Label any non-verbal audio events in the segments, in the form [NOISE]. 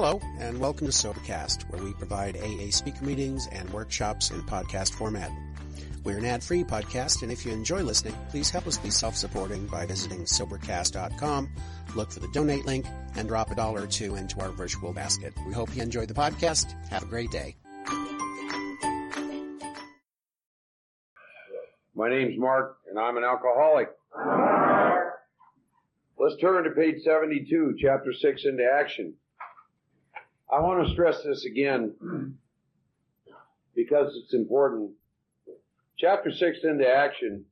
Hello, and welcome to Sobercast, where we provide AA speaker meetings and workshops in podcast format. We're an ad-free podcast, and if you enjoy listening, please help us be self-supporting by visiting Sobercast.com, look for the donate link, and drop a dollar or two into our virtual basket. We hope you enjoy the podcast. Have a great day. My name's Mark, and I'm an alcoholic. Let's turn to page 72, chapter 6, into action. I want to stress this again because it's important. Chapter 6, into action,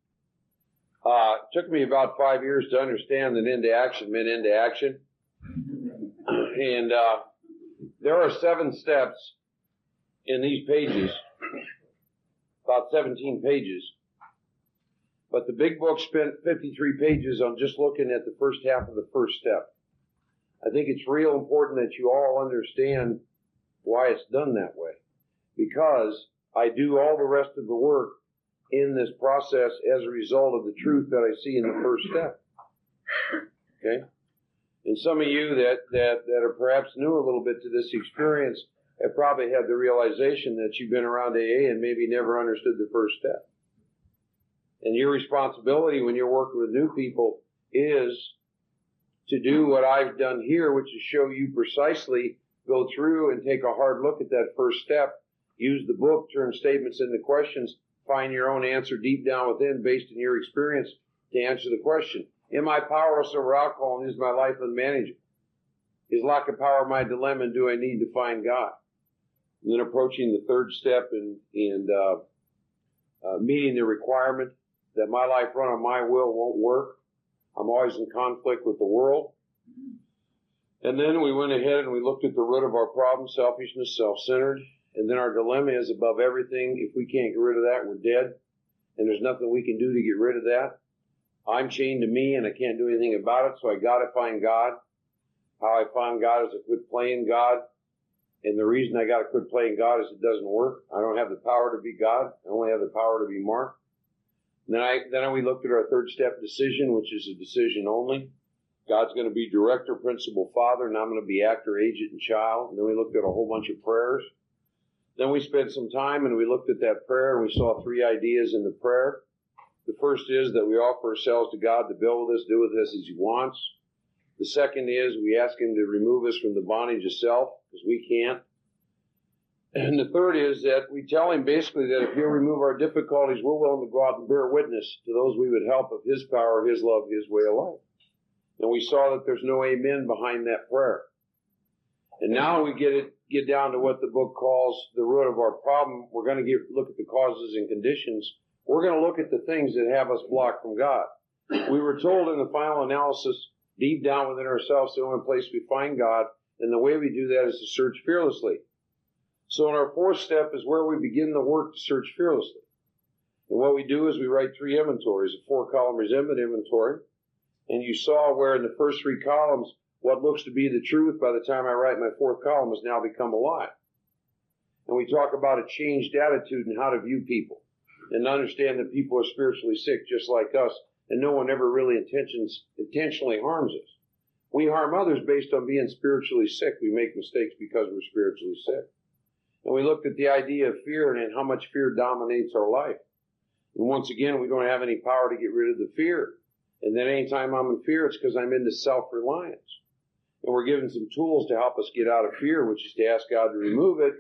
uh, took me about five years to understand that into action meant into action. And uh, there are seven steps in these pages, about 17 pages. But the big book spent 53 pages on just looking at the first half of the first step. I think it's real important that you all understand why it's done that way. Because I do all the rest of the work in this process as a result of the truth that I see in the first step. Okay? And some of you that, that, that are perhaps new a little bit to this experience have probably had the realization that you've been around AA and maybe never understood the first step. And your responsibility when you're working with new people is to do what I've done here, which is show you precisely, go through and take a hard look at that first step, use the book, turn statements into questions, find your own answer deep down within based on your experience to answer the question. Am I powerless over alcohol and is my life unmanageable? Is lack of power my dilemma and do I need to find God? And then approaching the third step and, and uh, uh, meeting the requirement that my life run on my will won't work. I'm always in conflict with the world. And then we went ahead and we looked at the root of our problem, selfishness, self-centered. And then our dilemma is above everything. If we can't get rid of that, we're dead. And there's nothing we can do to get rid of that. I'm chained to me and I can't do anything about it, so I gotta find God. How I find God is I quit playing God. And the reason I gotta quit playing God is it doesn't work. I don't have the power to be God. I only have the power to be Mark. Then I, then we looked at our third step decision, which is a decision only. God's going to be director, principal, father, and I'm going to be actor, agent, and child. And then we looked at a whole bunch of prayers. Then we spent some time and we looked at that prayer and we saw three ideas in the prayer. The first is that we offer ourselves to God to build with us, do with us as He wants. The second is we ask Him to remove us from the bondage of self because we can't. And the third is that we tell him basically that if he'll remove our difficulties, we're willing to go out and bear witness to those we would help of his power, his love, his way of life. And we saw that there's no amen behind that prayer. And now we get it, get down to what the book calls the root of our problem. We're going to get, look at the causes and conditions. We're going to look at the things that have us blocked from God. We were told in the final analysis, deep down within ourselves, the only place we find God, and the way we do that is to search fearlessly. So in our fourth step is where we begin the work to search fearlessly. And what we do is we write three inventories, a four column resentment inventory. And you saw where in the first three columns, what looks to be the truth by the time I write my fourth column has now become a lie. And we talk about a changed attitude and how to view people and understand that people are spiritually sick just like us and no one ever really intentions, intentionally harms us. We harm others based on being spiritually sick. We make mistakes because we're spiritually sick. And we looked at the idea of fear and how much fear dominates our life. And once again, we don't have any power to get rid of the fear. And then anytime I'm in fear, it's because I'm into self-reliance. And we're given some tools to help us get out of fear, which is to ask God to remove it.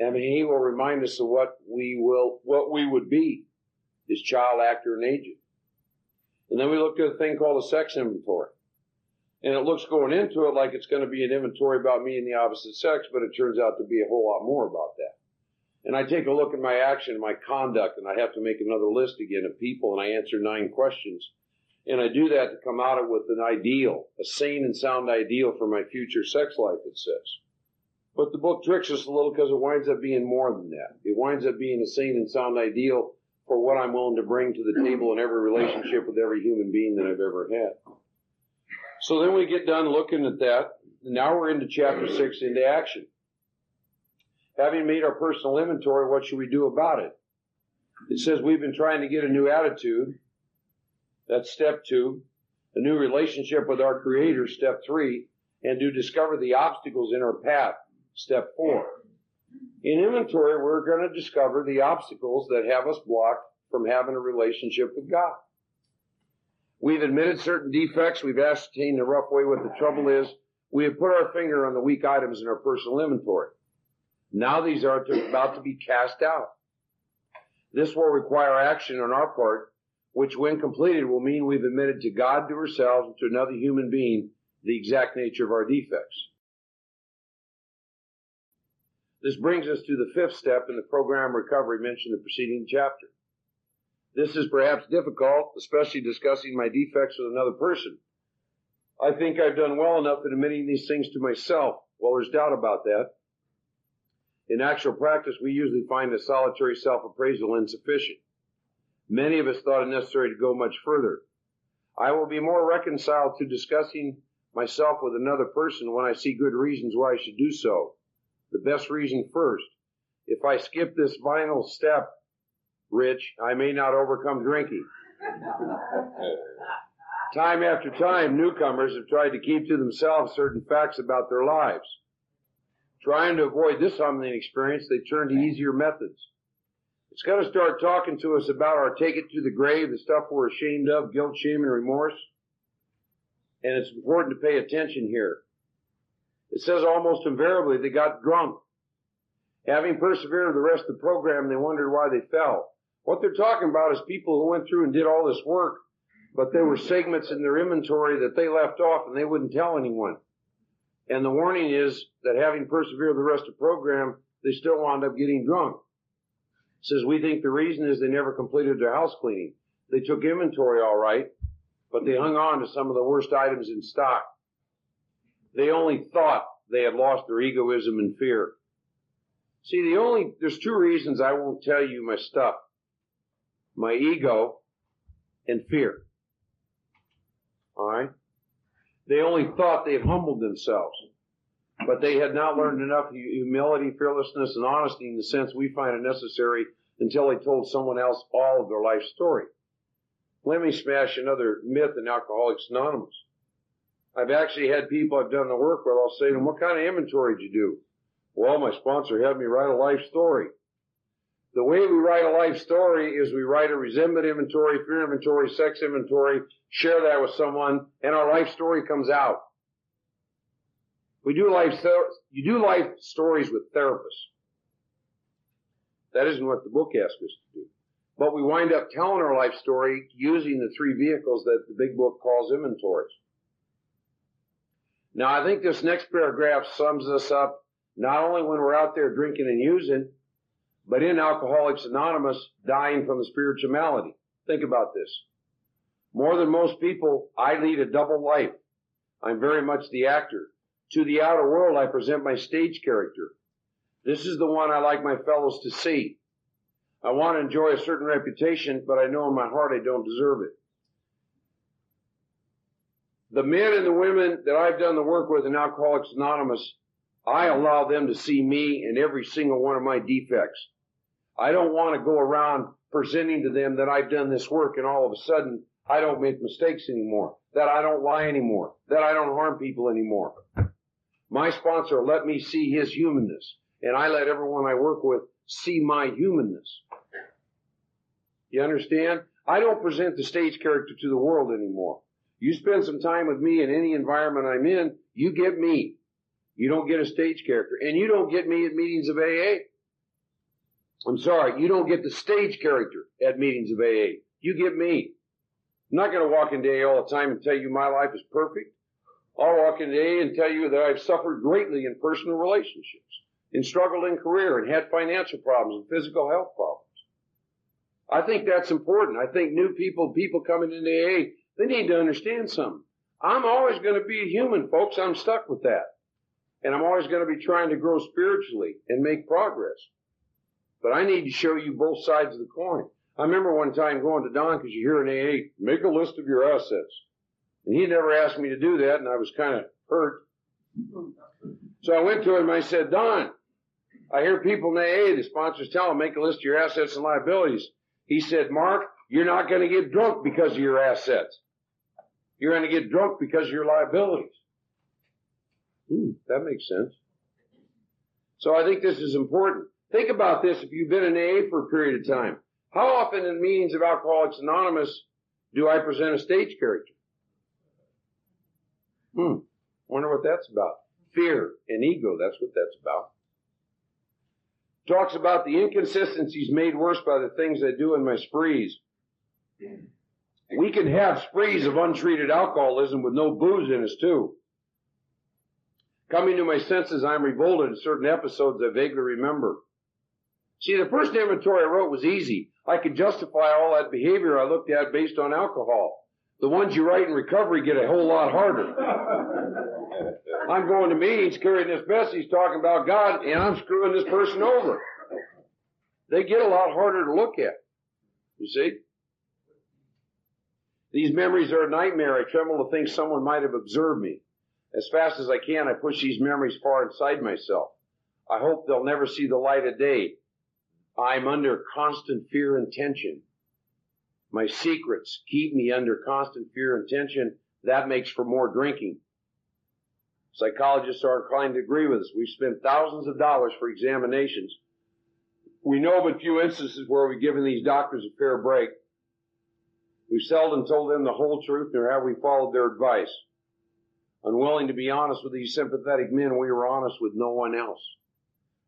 And He will remind us of what we will, what we would be, His child, actor, and agent. And then we looked at a thing called a sex inventory. And it looks going into it like it's going to be an inventory about me and the opposite sex, but it turns out to be a whole lot more about that. And I take a look at my action, my conduct, and I have to make another list again of people, and I answer nine questions. And I do that to come out of with an ideal, a sane and sound ideal for my future sex life, it says. But the book tricks us a little because it winds up being more than that. It winds up being a sane and sound ideal for what I'm willing to bring to the table in every relationship with every human being that I've ever had. So then we get done looking at that. Now we're into chapter six, into action. Having made our personal inventory, what should we do about it? It says we've been trying to get a new attitude. That's step two. A new relationship with our Creator, step three. and to discover the obstacles in our path. Step four. In inventory, we're going to discover the obstacles that have us blocked from having a relationship with God. We've admitted certain defects. We've ascertained the rough way what the trouble is. We have put our finger on the weak items in our personal inventory. Now these are about to be cast out. This will require action on our part, which when completed will mean we've admitted to God, to ourselves, and to another human being the exact nature of our defects. This brings us to the fifth step in the program recovery mentioned in the preceding chapter. This is perhaps difficult, especially discussing my defects with another person. I think I've done well enough in admitting these things to myself. Well, there's doubt about that. In actual practice, we usually find a solitary self-appraisal insufficient. Many of us thought it necessary to go much further. I will be more reconciled to discussing myself with another person when I see good reasons why I should do so. The best reason first. If I skip this final step, Rich, I may not overcome drinking. [LAUGHS] time after time, newcomers have tried to keep to themselves certain facts about their lives. Trying to avoid this humbling experience, they turn to easier methods. It's got to start talking to us about our take it to the grave, the stuff we're ashamed of, guilt, shame, and remorse. And it's important to pay attention here. It says almost invariably they got drunk. Having persevered the rest of the program, they wondered why they fell. What they're talking about is people who went through and did all this work, but there were segments in their inventory that they left off and they wouldn't tell anyone. And the warning is that having persevered the rest of the program, they still wound up getting drunk. Says we think the reason is they never completed their house cleaning. They took inventory all right, but they hung on to some of the worst items in stock. They only thought they had lost their egoism and fear. See, the only, there's two reasons I won't tell you my stuff. My ego and fear. Alright? They only thought they had humbled themselves. But they had not learned enough humility, fearlessness, and honesty in the sense we find it necessary until they told someone else all of their life story. Let me smash another myth in Alcoholics Anonymous. I've actually had people I've done the work with, I'll say to them, what kind of inventory did you do? Well, my sponsor had me write a life story. The way we write a life story is we write a resentment inventory, fear inventory, sex inventory, share that with someone, and our life story comes out. We do life, you do life stories with therapists. That isn't what the book asks us to do. But we wind up telling our life story using the three vehicles that the big book calls inventories. Now I think this next paragraph sums us up not only when we're out there drinking and using, but in Alcoholics Anonymous, dying from the spiritual malady. Think about this. More than most people, I lead a double life. I'm very much the actor. To the outer world, I present my stage character. This is the one I like my fellows to see. I want to enjoy a certain reputation, but I know in my heart I don't deserve it. The men and the women that I've done the work with in Alcoholics Anonymous, I allow them to see me in every single one of my defects. I don't want to go around presenting to them that I've done this work and all of a sudden I don't make mistakes anymore, that I don't lie anymore, that I don't harm people anymore. My sponsor let me see his humanness and I let everyone I work with see my humanness. You understand? I don't present the stage character to the world anymore. You spend some time with me in any environment I'm in, you get me. You don't get a stage character. And you don't get me at meetings of AA. I'm sorry, you don't get the stage character at meetings of AA. You get me. I'm not going to walk into AA all the time and tell you my life is perfect. I'll walk into AA and tell you that I've suffered greatly in personal relationships, and struggled in career, and had financial problems and physical health problems. I think that's important. I think new people, people coming into AA, they need to understand something. I'm always going to be a human, folks. I'm stuck with that. And I'm always going to be trying to grow spiritually and make progress. But I need to show you both sides of the coin. I remember one time going to Don because you hear in AA, make a list of your assets. And he never asked me to do that and I was kind of hurt. So I went to him and I said, Don, I hear people in AA, the sponsors tell them, make a list of your assets and liabilities. He said, Mark, you're not going to get drunk because of your assets. You're going to get drunk because of your liabilities. Hmm, that makes sense. So I think this is important. Think about this if you've been in AA for a period of time. How often in meetings of Alcoholics Anonymous do I present a stage character? Hmm. Wonder what that's about. Fear and ego, that's what that's about. Talks about the inconsistencies made worse by the things I do in my sprees. We can have sprees of untreated alcoholism with no booze in us too. Coming to my senses, I'm revolted at certain episodes I vaguely remember. See, the first inventory I wrote was easy. I could justify all that behavior I looked at based on alcohol. The ones you write in recovery get a whole lot harder. [LAUGHS] I'm going to meetings carrying this message talking about God and I'm screwing this person over. They get a lot harder to look at. You see? These memories are a nightmare. I tremble to think someone might have observed me. As fast as I can, I push these memories far inside myself. I hope they'll never see the light of day. I'm under constant fear and tension. My secrets keep me under constant fear and tension. That makes for more drinking. Psychologists are inclined to agree with us. We've spent thousands of dollars for examinations. We know a few instances where we've given these doctors a fair break. We've seldom told them the whole truth, nor have we followed their advice. Unwilling to be honest with these sympathetic men, we were honest with no one else.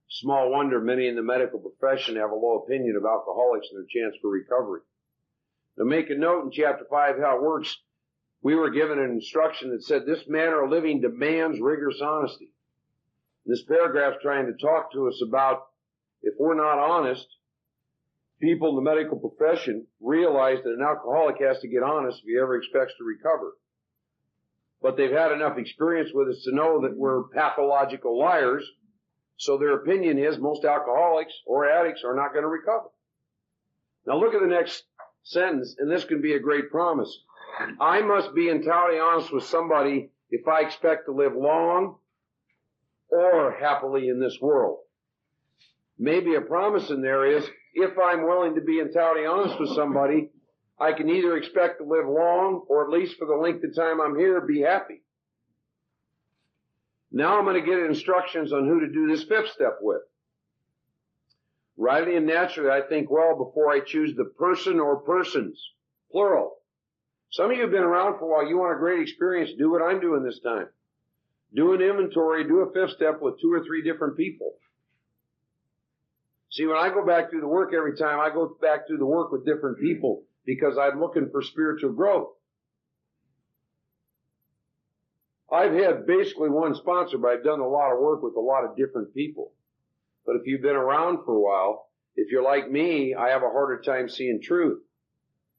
Small wonder many in the medical profession have a low opinion of alcoholics and their chance for recovery. Now make a note in chapter 5 how it works. We were given an instruction that said this manner of living demands rigorous honesty. This paragraph is trying to talk to us about if we're not honest, people in the medical profession realize that an alcoholic has to get honest if he ever expects to recover. But they've had enough experience with us to know that we're pathological liars, so their opinion is most alcoholics or addicts are not going to recover. Now look at the next sentence, and this can be a great promise. I must be entirely honest with somebody if I expect to live long or happily in this world. Maybe a promise in there is if I'm willing to be entirely honest with somebody, I can either expect to live long or at least for the length of time I'm here, be happy. Now I'm going to get instructions on who to do this fifth step with. Rightly and naturally, I think well before I choose the person or persons, plural. Some of you have been around for a while. You want a great experience. Do what I'm doing this time. Do an inventory. Do a fifth step with two or three different people. See, when I go back through the work every time, I go back through the work with different people because I'm looking for spiritual growth. I've had basically one sponsor, but I've done a lot of work with a lot of different people. But if you've been around for a while, if you're like me, I have a harder time seeing truth.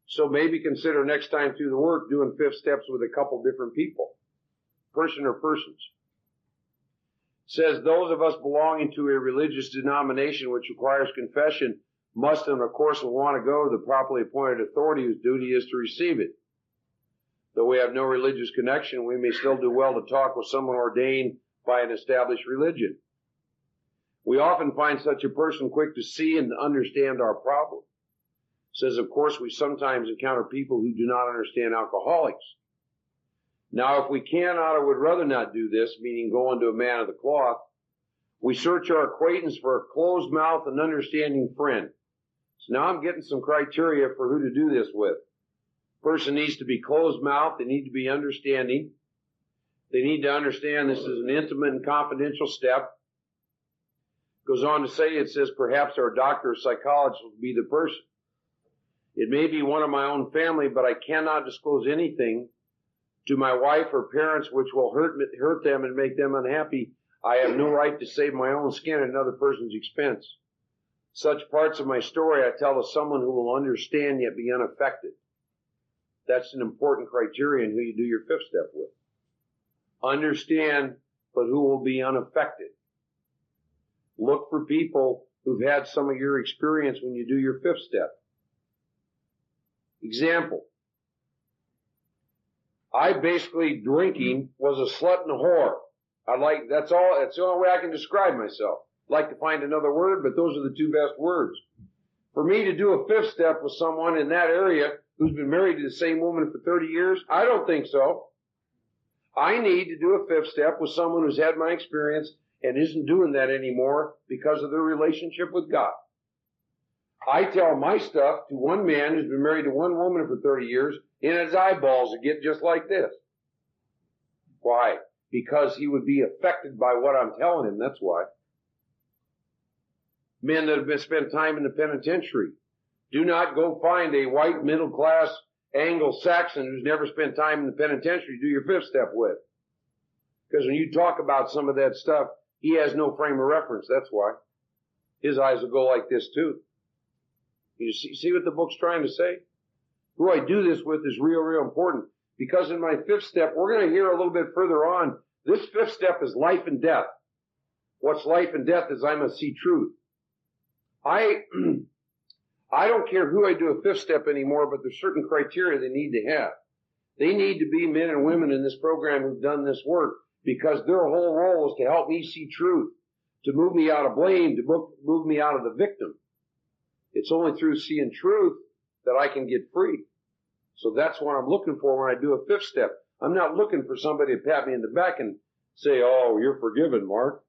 So maybe consider next time through the work doing fifth steps with a couple different people, person or persons says those of us belonging to a religious denomination which requires confession must and of course will want to go to the properly appointed authority whose duty is to receive it. Though we have no religious connection, we may still do well to talk with someone ordained by an established religion. We often find such a person quick to see and understand our problem. Says, of course, we sometimes encounter people who do not understand alcoholics. Now, if we cannot or would rather not do this, meaning go into a man of the cloth, we search our acquaintance for a closed mouth and understanding friend. So now I'm getting some criteria for who to do this with. Person needs to be closed mouth. They need to be understanding. They need to understand this is an intimate and confidential step. Goes on to say, it says perhaps our doctor or psychologist will be the person. It may be one of my own family, but I cannot disclose anything to my wife or parents which will hurt, hurt them and make them unhappy, I have no right to save my own skin at another person's expense. Such parts of my story I tell to someone who will understand yet be unaffected. That's an important criterion who you do your fifth step with. Understand, but who will be unaffected. Look for people who've had some of your experience when you do your fifth step. Example. I basically drinking was a slut and a whore. I like, that's all, that's the only way I can describe myself. Like to find another word, but those are the two best words. For me to do a fifth step with someone in that area who's been married to the same woman for 30 years, I don't think so. I need to do a fifth step with someone who's had my experience and isn't doing that anymore because of their relationship with God. I tell my stuff to one man who's been married to one woman for 30 years, and his eyeballs get just like this. Why? Because he would be affected by what I'm telling him, that's why. Men that have been spent time in the penitentiary. Do not go find a white middle class Anglo-Saxon who's never spent time in the penitentiary to do your fifth step with. Because when you talk about some of that stuff, he has no frame of reference, that's why. His eyes will go like this too. You see, see what the book's trying to say? Who I do this with is real, real important. Because in my fifth step, we're going to hear a little bit further on, this fifth step is life and death. What's life and death is I must see truth. I, [CLEARS THROAT] I don't care who I do a fifth step anymore, but there's certain criteria they need to have. They need to be men and women in this program who've done this work because their whole role is to help me see truth, to move me out of blame, to move me out of the victim. It's only through seeing truth that I can get free. So that's what I'm looking for when I do a fifth step. I'm not looking for somebody to pat me in the back and say, oh, you're forgiven, Mark.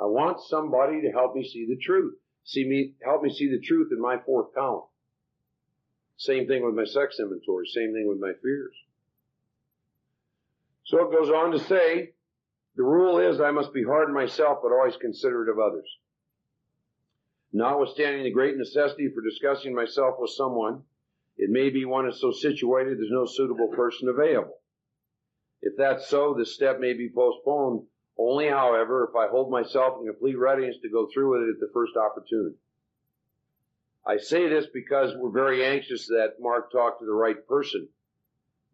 I want somebody to help me see the truth. See me, help me see the truth in my fourth column. Same thing with my sex inventory. Same thing with my fears. So it goes on to say, the rule is I must be hard on myself, but always considerate of others. Notwithstanding the great necessity for discussing myself with someone, it may be one is so situated there's no suitable person available. If that's so, this step may be postponed. Only, however, if I hold myself in complete readiness to go through with it at the first opportunity. I say this because we're very anxious that Mark talk to the right person.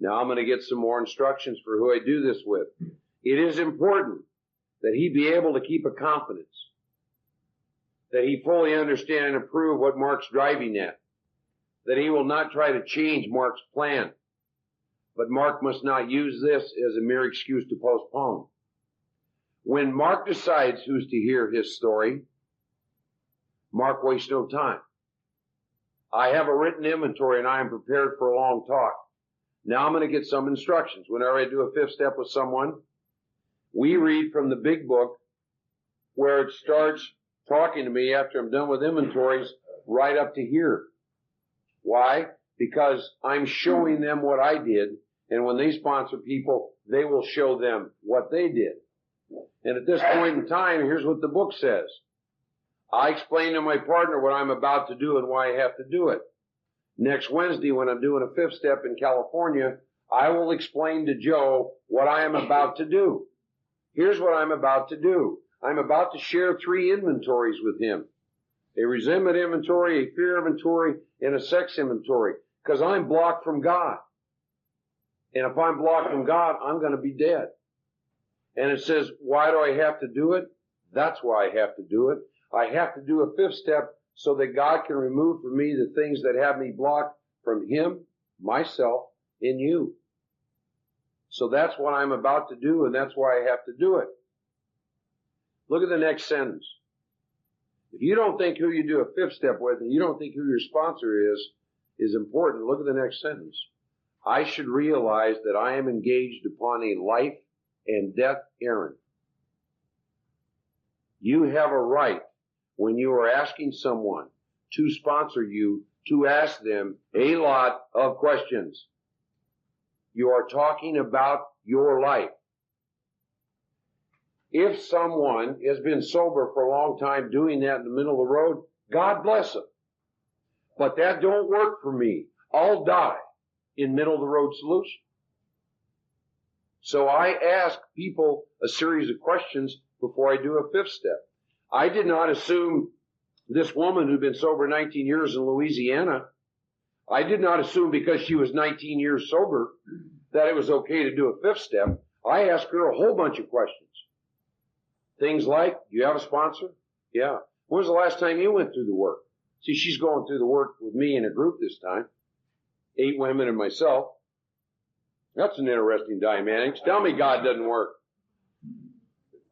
Now I'm going to get some more instructions for who I do this with. It is important that he be able to keep a confidence that he fully understand and approve what Mark's driving at, that he will not try to change Mark's plan. But Mark must not use this as a mere excuse to postpone. When Mark decides who's to hear his story, Mark wastes no time. I have a written inventory and I am prepared for a long talk. Now I'm going to get some instructions. Whenever I do a fifth step with someone, we read from the big book where it starts talking to me after I'm done with inventories right up to here. Why? Because I'm showing them what I did, and when they sponsor people, they will show them what they did. And at this point in time, here's what the book says. I explain to my partner what I'm about to do and why I have to do it. Next Wednesday, when I'm doing a fifth step in California, I will explain to Joe what I am about to do. Here's what I'm about to do. I'm about to share three inventories with him. A resentment inventory, a fear inventory, and a sex inventory. Because I'm blocked from God. And if I'm blocked from God, I'm going to be dead. And it says, why do I have to do it? That's why I have to do it. I have to do a fifth step so that God can remove from me the things that have me blocked from Him, myself, in you. So that's what I'm about to do and that's why I have to do it. Look at the next sentence. If you don't think who you do a fifth step with and you don't think who your sponsor is, is important, look at the next sentence. I should realize that I am engaged upon a life and death errand. You have a right when you are asking someone to sponsor you to ask them a lot of questions. You are talking about your life. If someone has been sober for a long time doing that in the middle of the road, God bless them. But that don't work for me. I'll die in middle of the road solution. So I ask people a series of questions before I do a fifth step. I did not assume this woman who'd been sober 19 years in Louisiana, I did not assume because she was 19 years sober that it was okay to do a fifth step. I asked her a whole bunch of questions. Things like, do you have a sponsor? Yeah. When was the last time you went through the work? See, she's going through the work with me in a group this time. Eight women and myself. That's an interesting dynamic. Tell me God doesn't work.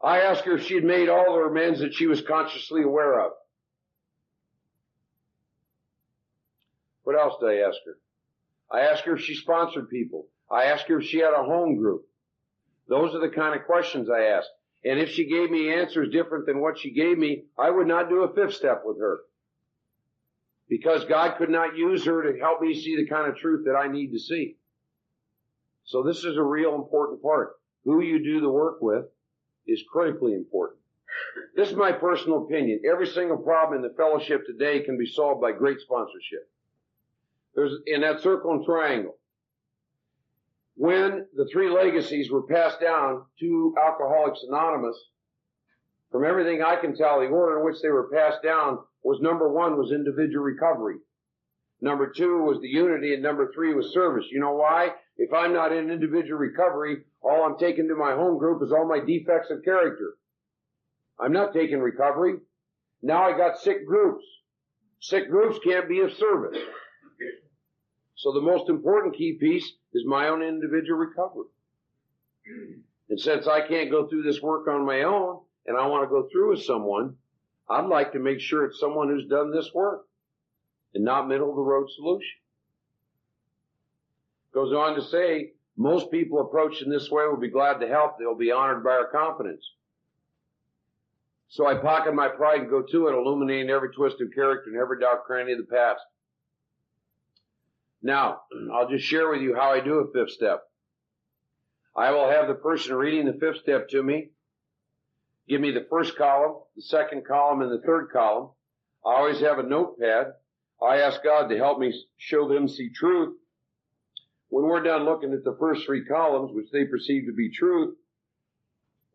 I asked her if she had made all her amends that she was consciously aware of. What else did I ask her? I asked her if she sponsored people. I asked her if she had a home group. Those are the kind of questions I ask. And if she gave me answers different than what she gave me, I would not do a fifth step with her. Because God could not use her to help me see the kind of truth that I need to see. So this is a real important part. Who you do the work with is critically important. This is my personal opinion. Every single problem in the fellowship today can be solved by great sponsorship. There's in that circle and triangle. When the three legacies were passed down to Alcoholics Anonymous, from everything I can tell, the order in which they were passed down was number one was individual recovery. Number two was the unity and number three was service. You know why? If I'm not in individual recovery, all I'm taking to my home group is all my defects of character. I'm not taking recovery. Now I got sick groups. Sick groups can't be of service. So the most important key piece is my own individual recovery. And since I can't go through this work on my own, and I want to go through with someone, I'd like to make sure it's someone who's done this work and not middle of the road solution. Goes on to say, most people approached in this way will be glad to help. They'll be honored by our confidence. So I pocket my pride and go to it, illuminating every twist of character and every dark cranny of the past. Now, [CLEARS THROAT] I'll just share with you how I do a fifth step. I will have the person reading the fifth step to me give me the first column, the second column, and the third column. I always have a notepad. I ask God to help me show them see truth. When we're done looking at the first three columns, which they perceive to be truth,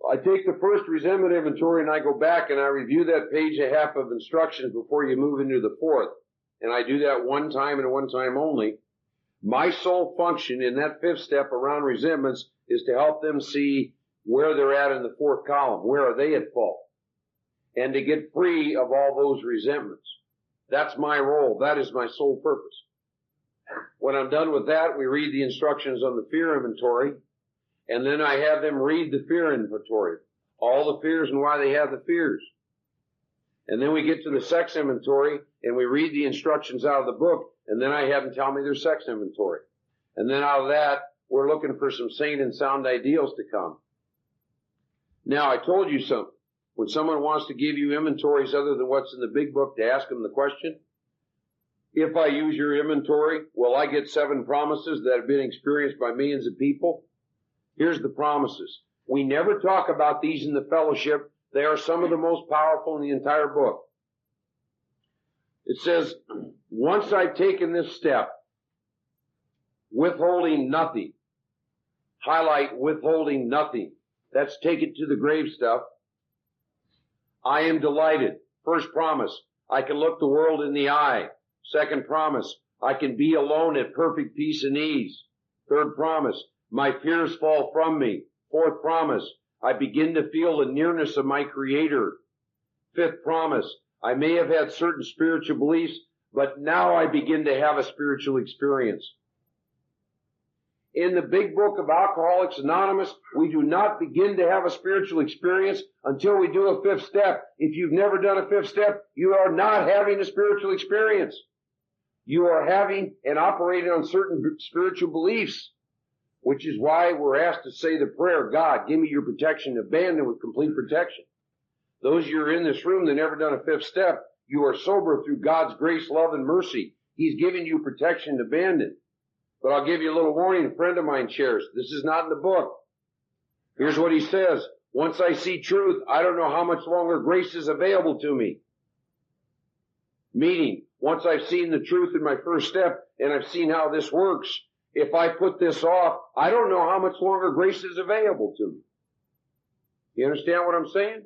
I take the first resentment inventory and I go back and I review that page and a half of instructions before you move into the fourth. And I do that one time and one time only. My sole function in that fifth step around resentments is to help them see where they're at in the fourth column. Where are they at fault? And to get free of all those resentments. That's my role. That is my sole purpose. When I'm done with that, we read the instructions on the fear inventory, and then I have them read the fear inventory. All the fears and why they have the fears. And then we get to the sex inventory, and we read the instructions out of the book, and then I have them tell me their sex inventory. And then out of that, we're looking for some sane and sound ideals to come. Now, I told you something. When someone wants to give you inventories other than what's in the big book to ask them the question, if I use your inventory, will I get seven promises that have been experienced by millions of people? Here's the promises. We never talk about these in the fellowship. They are some of the most powerful in the entire book. It says, once I've taken this step, withholding nothing, highlight withholding nothing, that's take it to the grave stuff. I am delighted. First promise. I can look the world in the eye. Second promise. I can be alone at perfect peace and ease. Third promise. My fears fall from me. Fourth promise. I begin to feel the nearness of my creator. Fifth promise. I may have had certain spiritual beliefs, but now I begin to have a spiritual experience in the big book of Alcoholics Anonymous, we do not begin to have a spiritual experience until we do a fifth step. If you've never done a fifth step, you are not having a spiritual experience. You are having and operating on certain spiritual beliefs, which is why we're asked to say the prayer, God, give me your protection, abandon with complete protection. Those you are in this room that never done a fifth step, you are sober through God's grace, love, and mercy. He's given you protection, abandon. But I'll give you a little warning. A friend of mine shares. This is not in the book. Here's what he says. Once I see truth, I don't know how much longer grace is available to me. Meaning, once I've seen the truth in my first step and I've seen how this works, if I put this off, I don't know how much longer grace is available to me. You understand what I'm saying?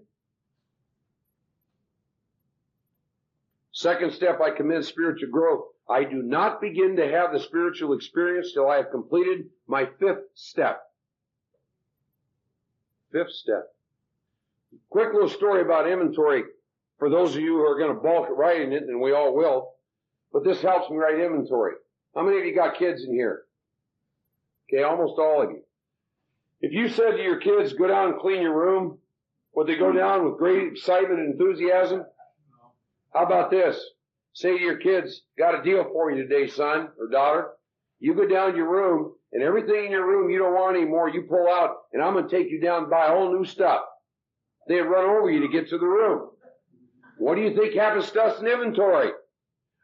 Second step, I commit spiritual growth. I do not begin to have the spiritual experience till I have completed my fifth step. Fifth step. Quick little story about inventory for those of you who are going to balk at writing it, and we all will. But this helps me write inventory. How many of you got kids in here? Okay, almost all of you. If you said to your kids, go down and clean your room, would they go down with great excitement and enthusiasm? How about this? Say to your kids, got a deal for you today, son or daughter. You go down to your room and everything in your room you don't want anymore, you pull out, and I'm going to take you down and buy all new stuff. They'd run over you to get to the room. What do you think happens to us in inventory?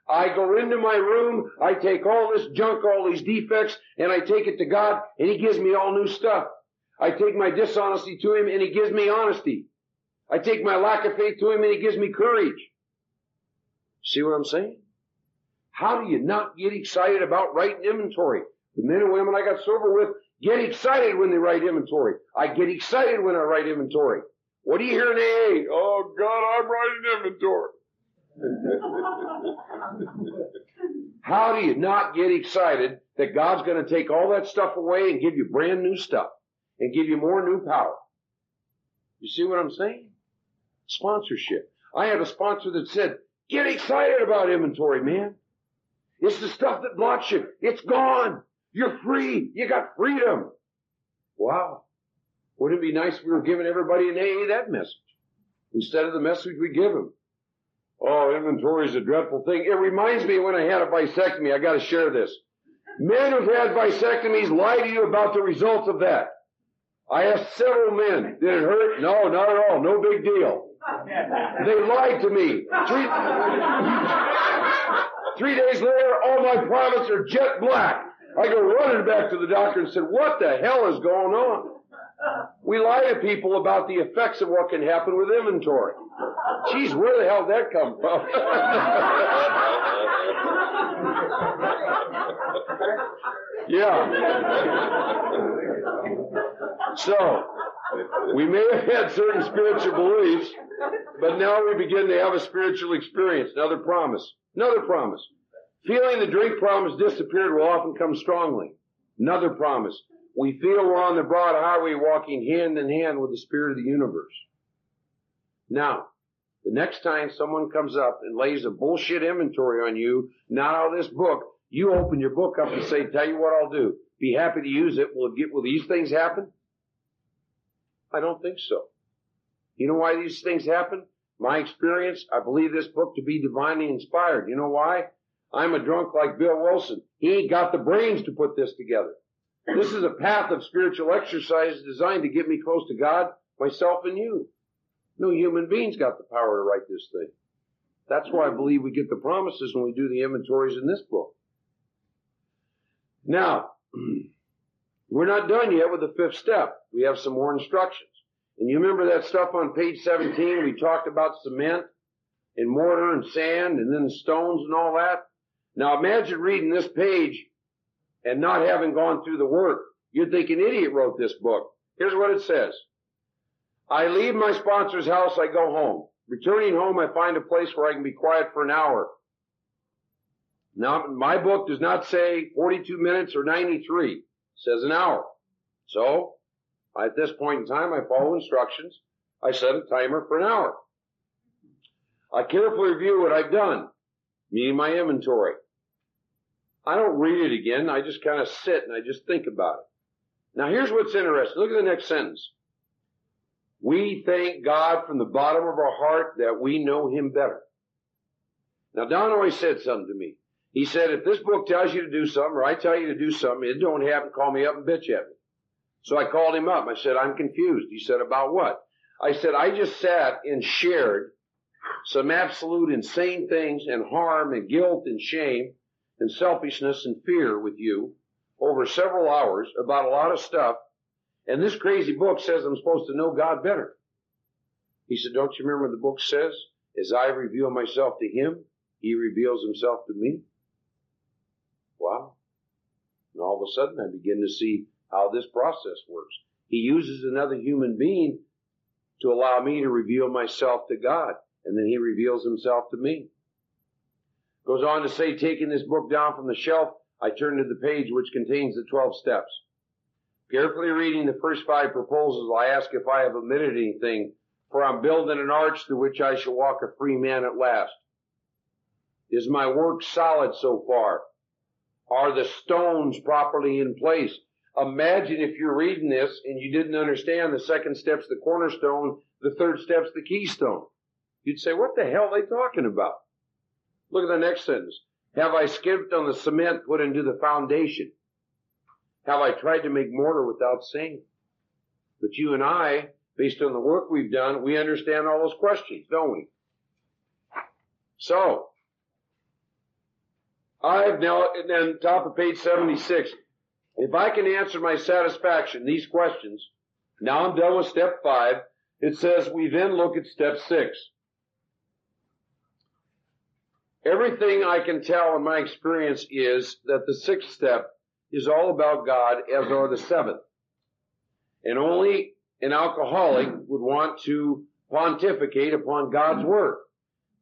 I go into my room, I take all this junk, all these defects, and I take it to God, and He gives me all new stuff. I take my dishonesty to Him, and He gives me honesty. I take my lack of faith to Him, and He gives me courage. See what I'm saying? How do you not get excited about writing inventory? The men and women I got sober with get excited when they write inventory. I get excited when I write inventory. What do you hear in AA? Oh God, I'm writing inventory. How do you not get excited that God's going to take all that stuff away and give you brand new stuff and give you more new power? You see what I'm saying? Sponsorship. I had a sponsor that said, get excited about inventory, man. It's the stuff that blocks you. It's gone. You're free. You got freedom. Wow. Wouldn't it be nice if we were giving everybody in AA that message instead of the message we give them? Oh, inventory is a dreadful thing. It reminds me when I had a vasectomy. I got to share this. Men who've had vasectomies lie to you about the results of that. I asked several men, did it hurt? No, not at all. No big deal. They lied to me. Three, three days later, all my privates are jet black. I go running back to the doctor and said, what the hell is going on? We lie to people about the effects of what can happen with inventory. Geez, where the hell did that come from? [LAUGHS] yeah. So, we may have had certain spiritual beliefs, but now we begin to have a spiritual experience. Another promise. Another promise. Feeling the drink promise disappeared will often come strongly. Another promise. We feel we're on the broad highway walking hand in hand with the spirit of the universe. Now, the next time someone comes up and lays a bullshit inventory on you, not out of this book, you open your book up and say, tell you what I'll do. Be happy to use it. Will it get, will these things happen? I don't think so. You know why these things happen? My experience, I believe this book to be divinely inspired. You know why? I'm a drunk like Bill Wilson. He ain't got the brains to put this together. This is a path of spiritual exercise designed to get me close to God, myself, and you. No human being's got the power to write this thing. That's why I believe we get the promises when we do the inventories in this book. Now, [CLEARS THROAT] we're not done yet with the fifth step. We have some more instructions. And you remember that stuff on page 17? We talked about cement and mortar and sand and then stones and all that. Now imagine reading this page and not having gone through the work. You'd think an idiot wrote this book. Here's what it says. I leave my sponsor's house, I go home. Returning home, I find a place where I can be quiet for an hour. Now, my book does not say 42 minutes or 93. It says an hour. So, at this point in time, I follow instructions. I set a timer for an hour. I carefully review what I've done, meaning my inventory. I don't read it again. I just kind of sit and I just think about it. Now here's what's interesting. Look at the next sentence. We thank God from the bottom of our heart that we know Him better. Now Don always said something to me. He said, if this book tells you to do something or I tell you to do something, it don't happen, call me up and bitch at me. So I called him up. I said, I'm confused. He said, about what? I said, I just sat and shared some absolute insane things and harm and guilt and shame and selfishness and fear with you over several hours about a lot of stuff. And this crazy book says I'm supposed to know God better. He said, don't you remember the book says, as I reveal myself to him, he reveals himself to me? Wow. And all of a sudden I begin to see how this process works. He uses another human being to allow me to reveal myself to God, and then he reveals himself to me. Goes on to say, taking this book down from the shelf, I turn to the page which contains the 12 steps. Carefully reading the first five proposals, I ask if I have omitted anything, for I'm building an arch through which I shall walk a free man at last. Is my work solid so far? Are the stones properly in place? Imagine if you're reading this and you didn't understand the second step's the cornerstone, the third step's the keystone. You'd say, what the hell are they talking about? Look at the next sentence. Have I skipped on the cement put into the foundation? have I tried to make mortar without sand? But you and I, based on the work we've done, we understand all those questions, don't we? So, I've now, and then top of page 76, if I can answer my satisfaction these questions, now I'm done with step five. It says we then look at step six. Everything I can tell in my experience is that the sixth step is all about God as are the seventh. And only an alcoholic would want to pontificate upon God's word.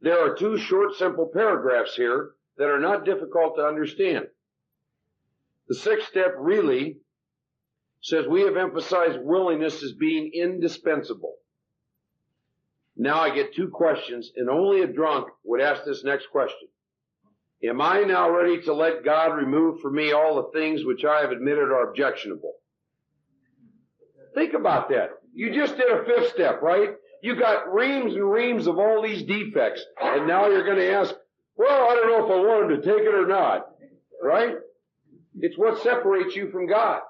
There are two short, simple paragraphs here that are not difficult to understand. The sixth step really says we have emphasized willingness as being indispensable. Now I get two questions and only a drunk would ask this next question. Am I now ready to let God remove from me all the things which I have admitted are objectionable? Think about that. You just did a fifth step, right? You got reams and reams of all these defects, and now you're going to ask, well, I don't know if I want him to take it or not, right? It's what separates you from God.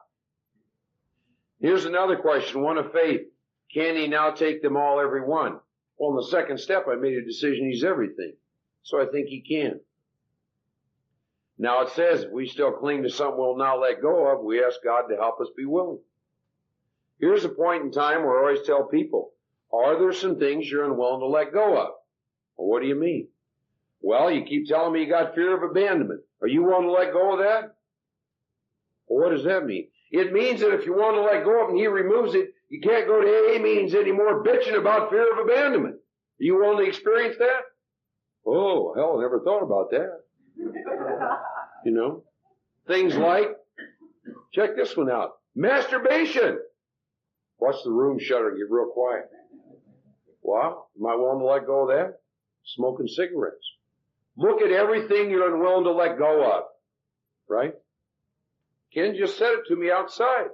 Here's another question, one of faith. Can he now take them all, every one? Well, in the second step, I made a decision he's everything. So I think he can. Now it says if we still cling to something we'll not let go of, we ask God to help us be willing. Here's a point in time where I always tell people, are there some things you're unwilling to let go of? Well, what do you mean? Well, you keep telling me you got fear of abandonment. Are you willing to let go of that? Well, what does that mean? It means that if you want to let go of and he removes it, you can't go to AA meetings anymore bitching about fear of abandonment. Are you willing to experience that? Oh, hell, I never thought about that. [LAUGHS] you know? Things like, check this one out. Masturbation. Watch the room shudder and get real quiet. Well, am I willing to let go of that? Smoking cigarettes. Look at everything you're unwilling to let go of. Right? Ken just said it to me outside.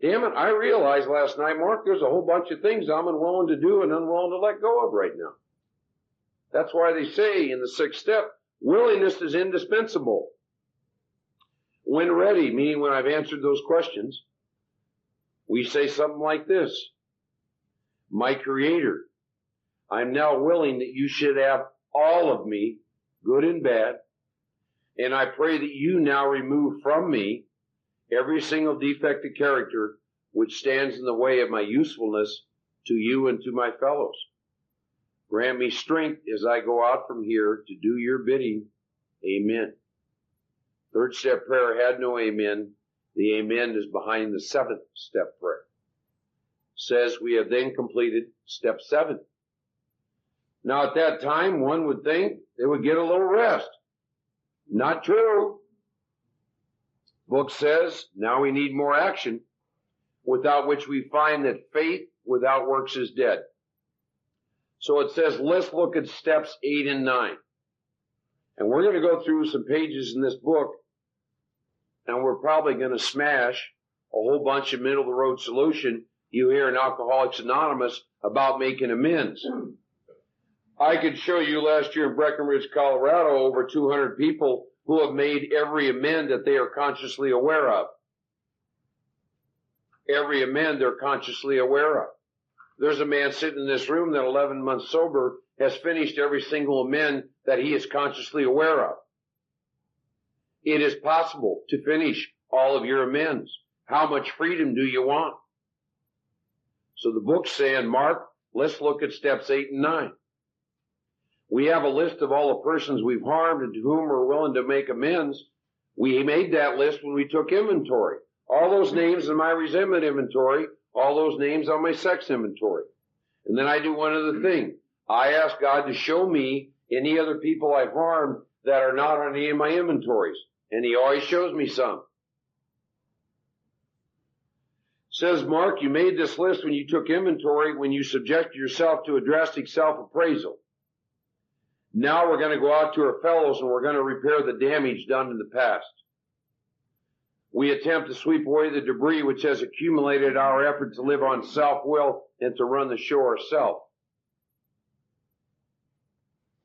Damn it, I realized last night, Mark, there's a whole bunch of things I'm unwilling to do and unwilling to let go of right now. That's why they say in the sixth step, willingness is indispensable. When ready, meaning when I've answered those questions, we say something like this. My creator, I'm now willing that you should have all of me, good and bad, and I pray that you now remove from me every single defect of character which stands in the way of my usefulness to you and to my fellows. Grant me strength as I go out from here to do your bidding. Amen. Third step prayer had no amen. The amen is behind the seventh step prayer. Says we have then completed step seven. Now at that time, one would think they would get a little rest. Not true. Book says now we need more action, without which we find that faith without works is dead. So it says, let's look at steps eight and nine. And we're going to go through some pages in this book, and we're probably going to smash a whole bunch of middle of the road solution you hear in Alcoholics Anonymous about making amends. [CLEARS THROAT] I could show you last year in Breckenridge, Colorado, over 200 people who have made every amend that they are consciously aware of. Every amend they're consciously aware of. There's a man sitting in this room that 11 months sober has finished every single amend that he is consciously aware of. It is possible to finish all of your amends. How much freedom do you want? So the book's saying, Mark, let's look at steps eight and nine. We have a list of all the persons we've harmed and to whom we're willing to make amends. We made that list when we took inventory. All those names in my resentment inventory, all those names on my sex inventory. And then I do one other thing. I ask God to show me any other people I've harmed that are not on any of my inventories. And He always shows me some. Says Mark, you made this list when you took inventory, when you subjected yourself to a drastic self-appraisal. Now we're going to go out to our fellows and we're going to repair the damage done in the past. We attempt to sweep away the debris which has accumulated our effort to live on self-will and to run the show ourselves.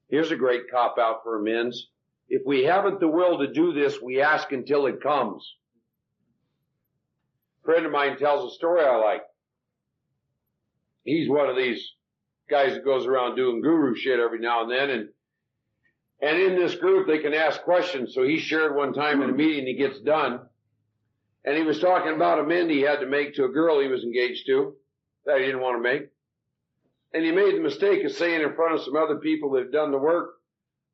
Here's a great cop out for amends. If we haven't the will to do this, we ask until it comes. A friend of mine tells a story I like. He's one of these guys that goes around doing guru shit every now and then and and in this group they can ask questions. So he shared one time in a hmm. meeting he gets done and he was talking about a mend he had to make to a girl he was engaged to that he didn't want to make. And he made the mistake of saying in front of some other people that have done the work,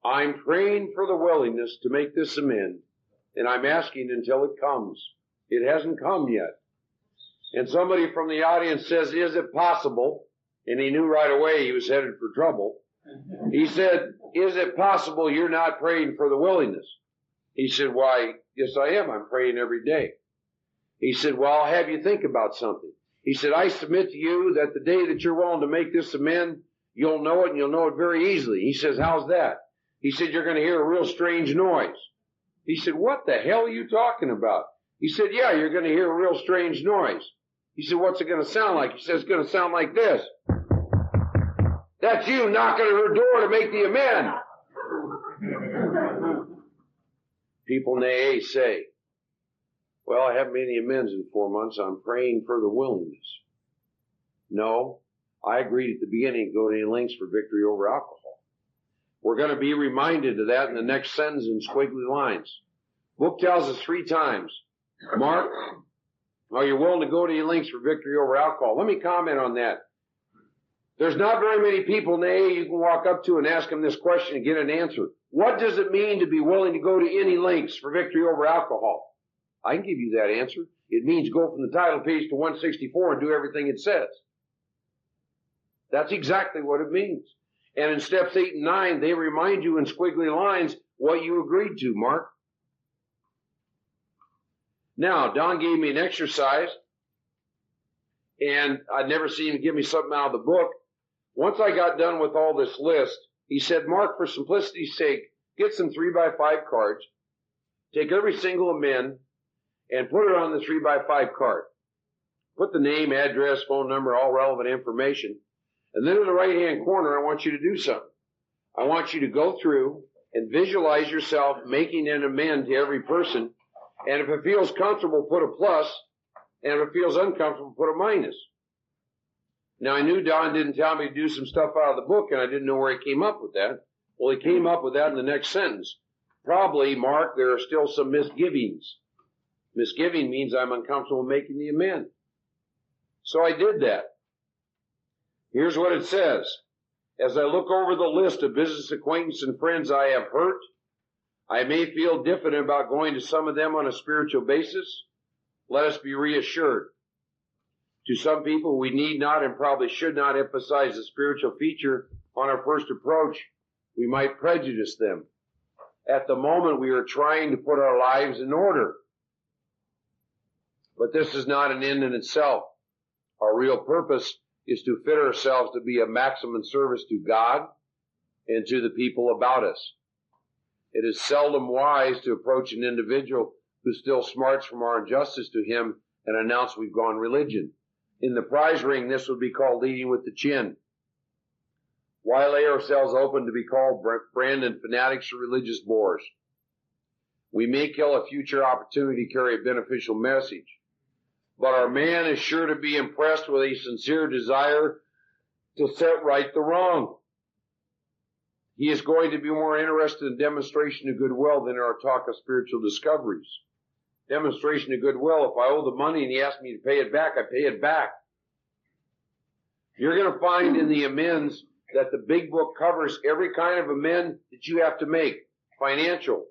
I'm praying for the willingness to make this amend, and I'm asking until it comes. It hasn't come yet. And somebody from the audience says, is it possible? And he knew right away he was headed for trouble. He said, is it possible you're not praying for the willingness? He said, why, yes I am. I'm praying every day. He said, well, I'll have you think about something. He said, I submit to you that the day that you're willing to make this amend, you'll know it and you'll know it very easily. He says, how's that? He said, you're going to hear a real strange noise. He said, what the hell are you talking about? He said, yeah, you're going to hear a real strange noise. He said, what's it going to sound like? He said, it's going to sound like this. That's you knocking at her door to make the amend. People in AA say, well, I haven't made any amends in four months. I'm praying for the willingness. No, I agreed at the beginning to go to any lengths for victory over alcohol. We're going to be reminded of that in the next sentence in squiggly lines. Book tells us three times, Mark, are you willing to go to any lengths for victory over alcohol? Let me comment on that. There's not very many people in you can walk up to and ask them this question and get an answer. What does it mean to be willing to go to any lengths for victory over alcohol? I can give you that answer. It means go from the title page to 164 and do everything it says. That's exactly what it means. And in steps 8 and 9, they remind you in squiggly lines what you agreed to, Mark. Now, Don gave me an exercise, and I'd never seen him give me something out of the book. Once I got done with all this list, he said, Mark, for simplicity's sake, get some 3 by 5 cards, take every single amend, and put it on the three by five card. Put the name, address, phone number, all relevant information. And then in the right hand corner, I want you to do something. I want you to go through and visualize yourself making an amend to every person. And if it feels comfortable, put a plus, And if it feels uncomfortable, put a minus. Now I knew Don didn't tell me to do some stuff out of the book and I didn't know where he came up with that. Well, he came up with that in the next sentence. Probably, Mark, there are still some misgivings. Misgiving means I'm uncomfortable making the amend. So I did that. Here's what it says. As I look over the list of business acquaintances and friends I have hurt, I may feel diffident about going to some of them on a spiritual basis. Let us be reassured. To some people, we need not and probably should not emphasize the spiritual feature on our first approach. We might prejudice them. At the moment, we are trying to put our lives in order. But this is not an end in itself. Our real purpose is to fit ourselves to be a maximum service to God and to the people about us. It is seldom wise to approach an individual who still smarts from our injustice to him and announce we've gone religion. In the prize ring, this would be called leading with the chin. Why lay ourselves open to be called branded fanatics or religious bores? We may kill a future opportunity to carry a beneficial message but our man is sure to be impressed with a sincere desire to set right the wrong. He is going to be more interested in demonstration of goodwill than in our talk of spiritual discoveries. Demonstration of goodwill, if I owe the money and he asks me to pay it back, I pay it back. You're going to find in the amends that the big book covers every kind of amend that you have to make. Financial,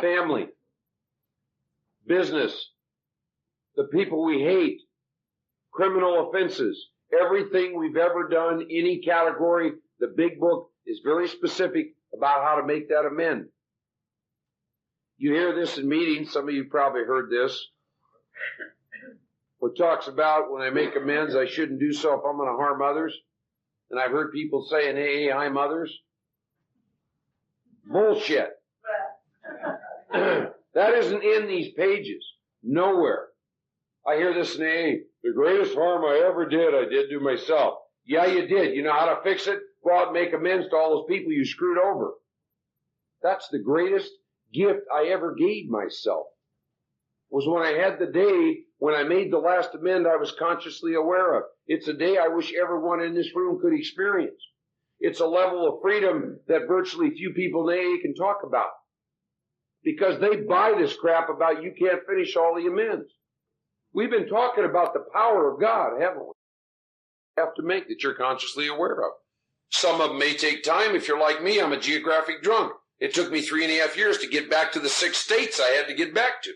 family, business, the people we hate, criminal offenses, everything we've ever done, any category, the big book is very specific about how to make that amend. You hear this in meetings, some of you probably heard this, What talks about when I make amends, I shouldn't do so if I'm going to harm others. And I've heard people saying, hey, I'm others. Bullshit. [CLEARS THROAT] that isn't in these pages. Nowhere. I hear this name. The greatest harm I ever did, I did to myself. Yeah, you did. You know how to fix it? Go out and make amends to all those people you screwed over. That's the greatest gift I ever gave myself. was when I had the day when I made the last amend I was consciously aware of. It's a day I wish everyone in this room could experience. It's a level of freedom that virtually few people AA can talk about. Because they buy this crap about you can't finish all the amends. We've been talking about the power of God, haven't we? Have to make that you're consciously aware of. Some of them may take time. If you're like me, I'm a geographic drunk. It took me three and a half years to get back to the six states I had to get back to.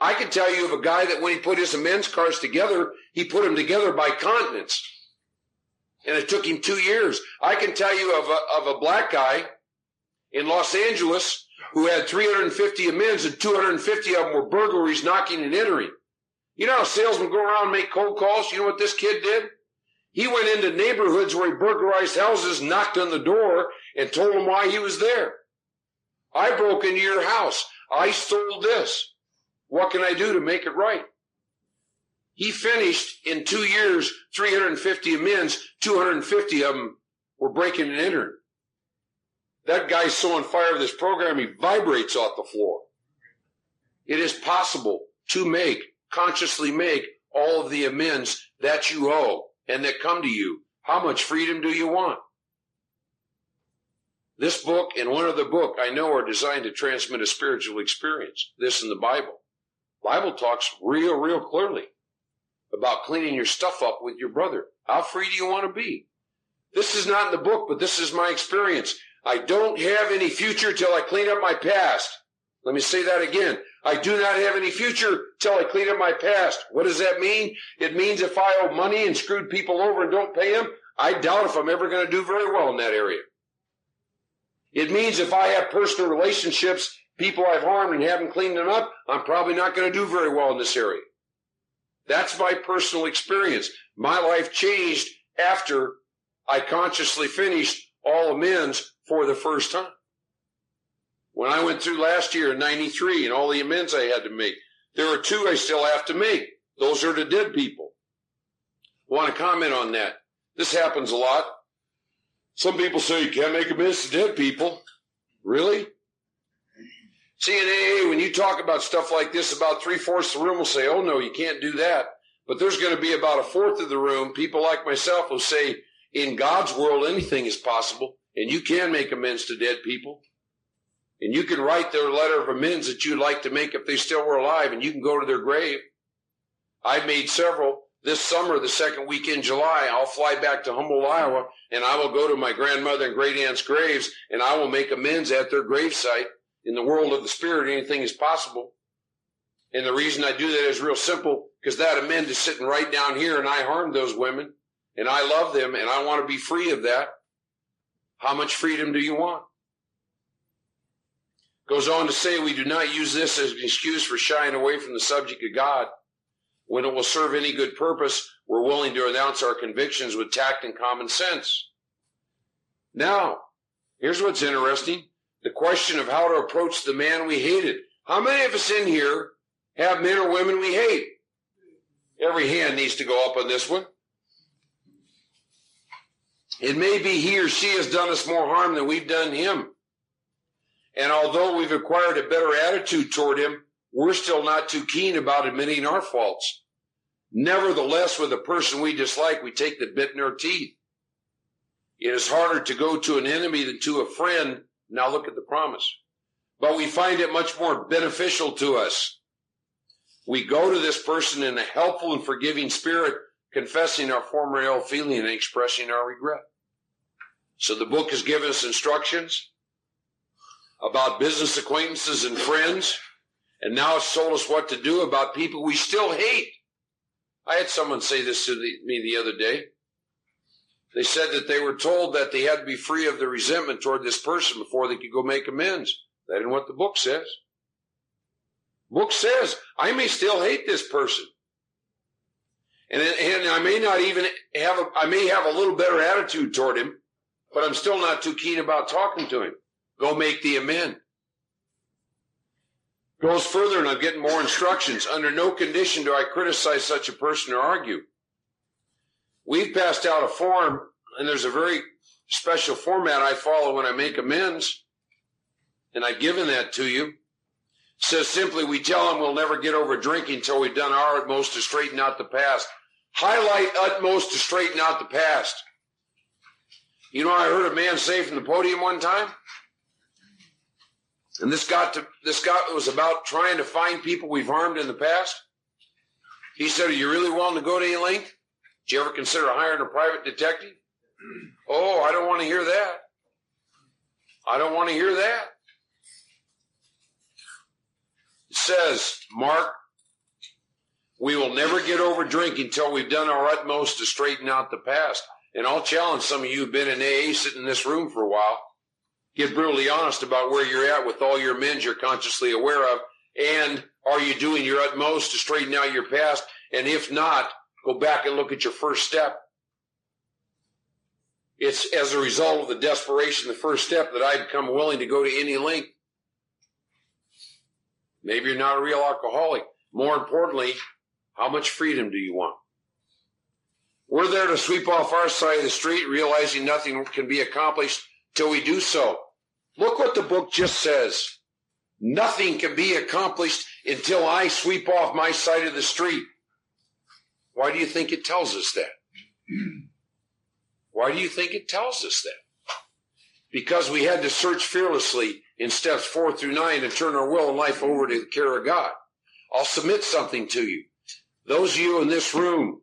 I can tell you of a guy that when he put his amends cards together, he put them together by continents. And it took him two years. I can tell you of a, of a black guy in Los Angeles who had 350 amends and 250 of them were burglaries, knocking and entering. You know how salesmen go around and make cold calls? You know what this kid did? He went into neighborhoods where he burglarized houses, knocked on the door, and told them why he was there. I broke into your house. I stole this. What can I do to make it right? He finished in two years 350 amends, 250 of them were breaking and entering. That guy's so on fire with this program, he vibrates off the floor. It is possible to make, consciously make all of the amends that you owe and that come to you. How much freedom do you want? This book and one other book I know are designed to transmit a spiritual experience. This and the Bible. Bible talks real, real clearly about cleaning your stuff up with your brother. How free do you want to be? This is not in the book, but this is my experience. I don't have any future till I clean up my past. Let me say that again. I do not have any future till I clean up my past. What does that mean? It means if I owe money and screwed people over and don't pay them, I doubt if I'm ever going to do very well in that area. It means if I have personal relationships, people I've harmed and haven't cleaned them up, I'm probably not going to do very well in this area. That's my personal experience. My life changed after I consciously finished all amends for the first time. When I went through last year in 93 and all the amends I had to make, there are two I still have to make. Those are the dead people. I want to comment on that. This happens a lot. Some people say you can't make amends to dead people. Really? AA, when you talk about stuff like this, about three fourths of the room will say, oh no, you can't do that. But there's going to be about a fourth of the room, people like myself will say, in God's world, anything is possible, and you can make amends to dead people. And you can write their letter of amends that you'd like to make if they still were alive, and you can go to their grave. I've made several. This summer, the second week in July, I'll fly back to Humboldt, Iowa, and I will go to my grandmother and great aunt's graves, and I will make amends at their gravesite. In the world of the spirit, anything is possible. And the reason I do that is real simple, because that amend is sitting right down here, and I harmed those women, and I love them, and I want to be free of that. How much freedom do you want? Goes on to say, we do not use this as an excuse for shying away from the subject of God. When it will serve any good purpose, we're willing to announce our convictions with tact and common sense. Now, here's what's interesting. The question of how to approach the man we hated. How many of us in here have men or women we hate? Every hand needs to go up on this one. It may be he or she has done us more harm than we've done him. And although we've acquired a better attitude toward him, we're still not too keen about admitting our faults. Nevertheless, with a person we dislike, we take the bit in our teeth. It is harder to go to an enemy than to a friend. Now look at the promise. But we find it much more beneficial to us. We go to this person in a helpful and forgiving spirit, confessing our former ill feeling and expressing our regret. So the book has given us instructions about business acquaintances and friends, and now it's told us what to do about people we still hate. I had someone say this to the, me the other day. They said that they were told that they had to be free of the resentment toward this person before they could go make amends. That isn't what the book says. Book says I may still hate this person, and and I may not even have a, I may have a little better attitude toward him, but I'm still not too keen about talking to him. Go make the amend. Goes further, and I'm getting more instructions. Under no condition do I criticize such a person or argue. We've passed out a form, and there's a very special format I follow when I make amends, and I've given that to you. says simply, we tell them we'll never get over drinking until we've done our utmost to straighten out the past. Highlight utmost to straighten out the past. You know, I heard a man say from the podium one time, and this got to this got was about trying to find people we've harmed in the past. He said, "Are you really willing to go to any length? Did you ever consider hiring a private detective?" [CLEARS THROAT] Oh, I don't want to hear that. I don't want to hear that. It says, Mark, we will never get over drinking until we've done our utmost to straighten out the past. And I'll challenge some of you who've been in AA sitting in this room for a while. Get brutally honest about where you're at with all your amends you're consciously aware of. And are you doing your utmost to straighten out your past? And if not, go back and look at your first step. It's as a result of the desperation, the first step, that I become willing to go to any length. Maybe you're not a real alcoholic. More importantly, how much freedom do you want? We're there to sweep off our side of the street, realizing nothing can be accomplished till we do so. Look what the book just says. Nothing can be accomplished until I sweep off my side of the street. Why do you think it tells us that? Why do you think it tells us that? Because we had to search fearlessly in steps four through nine and turn our will and life over to the care of God. I'll submit something to you. Those of you in this room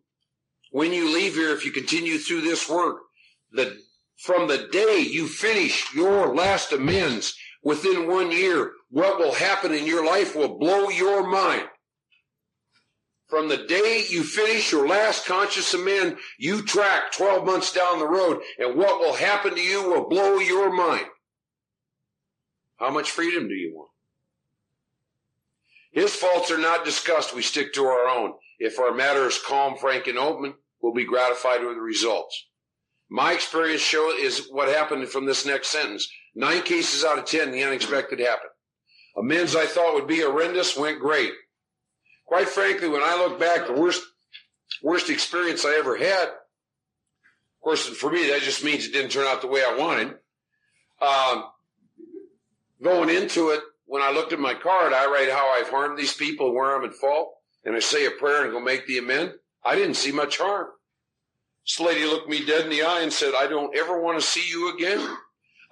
when you leave here, if you continue through this work, the, from the day you finish your last amends within one year, what will happen in your life will blow your mind. From the day you finish your last conscious amend, you track 12 months down the road, and what will happen to you will blow your mind. How much freedom do you want? His faults are not discussed. We stick to our own. If our matter is calm, frank, and open, we'll be gratified with the results. My experience show is what happened from this next sentence. Nine cases out of ten, the unexpected happened. Amends I thought would be horrendous went great. Quite frankly, when I look back, the worst, worst experience I ever had, of course, for me, that just means it didn't turn out the way I wanted. Um, going into it, when I looked at my card, I write how I've harmed these people, where I'm at fault and I say a prayer and go make the amend, I didn't see much harm. This lady looked me dead in the eye and said, I don't ever want to see you again.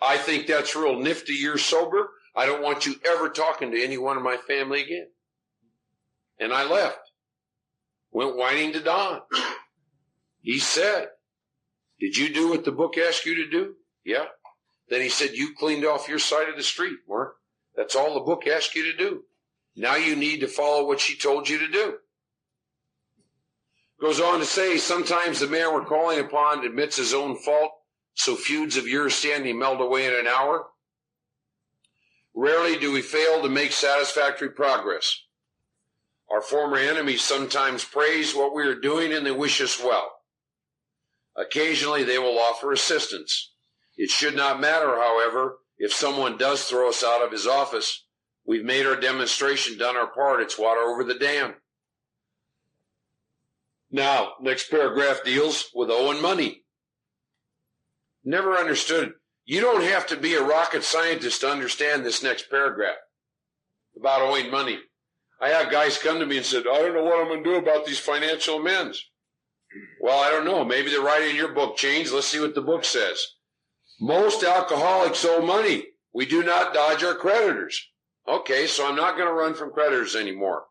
I think that's real nifty. You're sober. I don't want you ever talking to any one of my family again. And I left. Went whining to Don. [CLEARS THROAT] He said, Did you do what the book asked you to do? Yeah. Then he said, You cleaned off your side of the street, Mark. That's all the book asked you to do. Now you need to follow what she told you to do. Goes on to say, sometimes the man we're calling upon admits his own fault, so feuds of years standing melt away in an hour. Rarely do we fail to make satisfactory progress. Our former enemies sometimes praise what we are doing and they wish us well. Occasionally they will offer assistance. It should not matter, however, if someone does throw us out of his office We've made our demonstration, done our part. It's water over the dam. Now, next paragraph deals with owing money. Never understood. You don't have to be a rocket scientist to understand this next paragraph about owing money. I have guys come to me and said, I don't know what I'm going to do about these financial amends. Well, I don't know. Maybe the writing in your book changed. Let's see what the book says. Most alcoholics owe money. We do not dodge our creditors. Okay, so I'm not going to run from creditors anymore.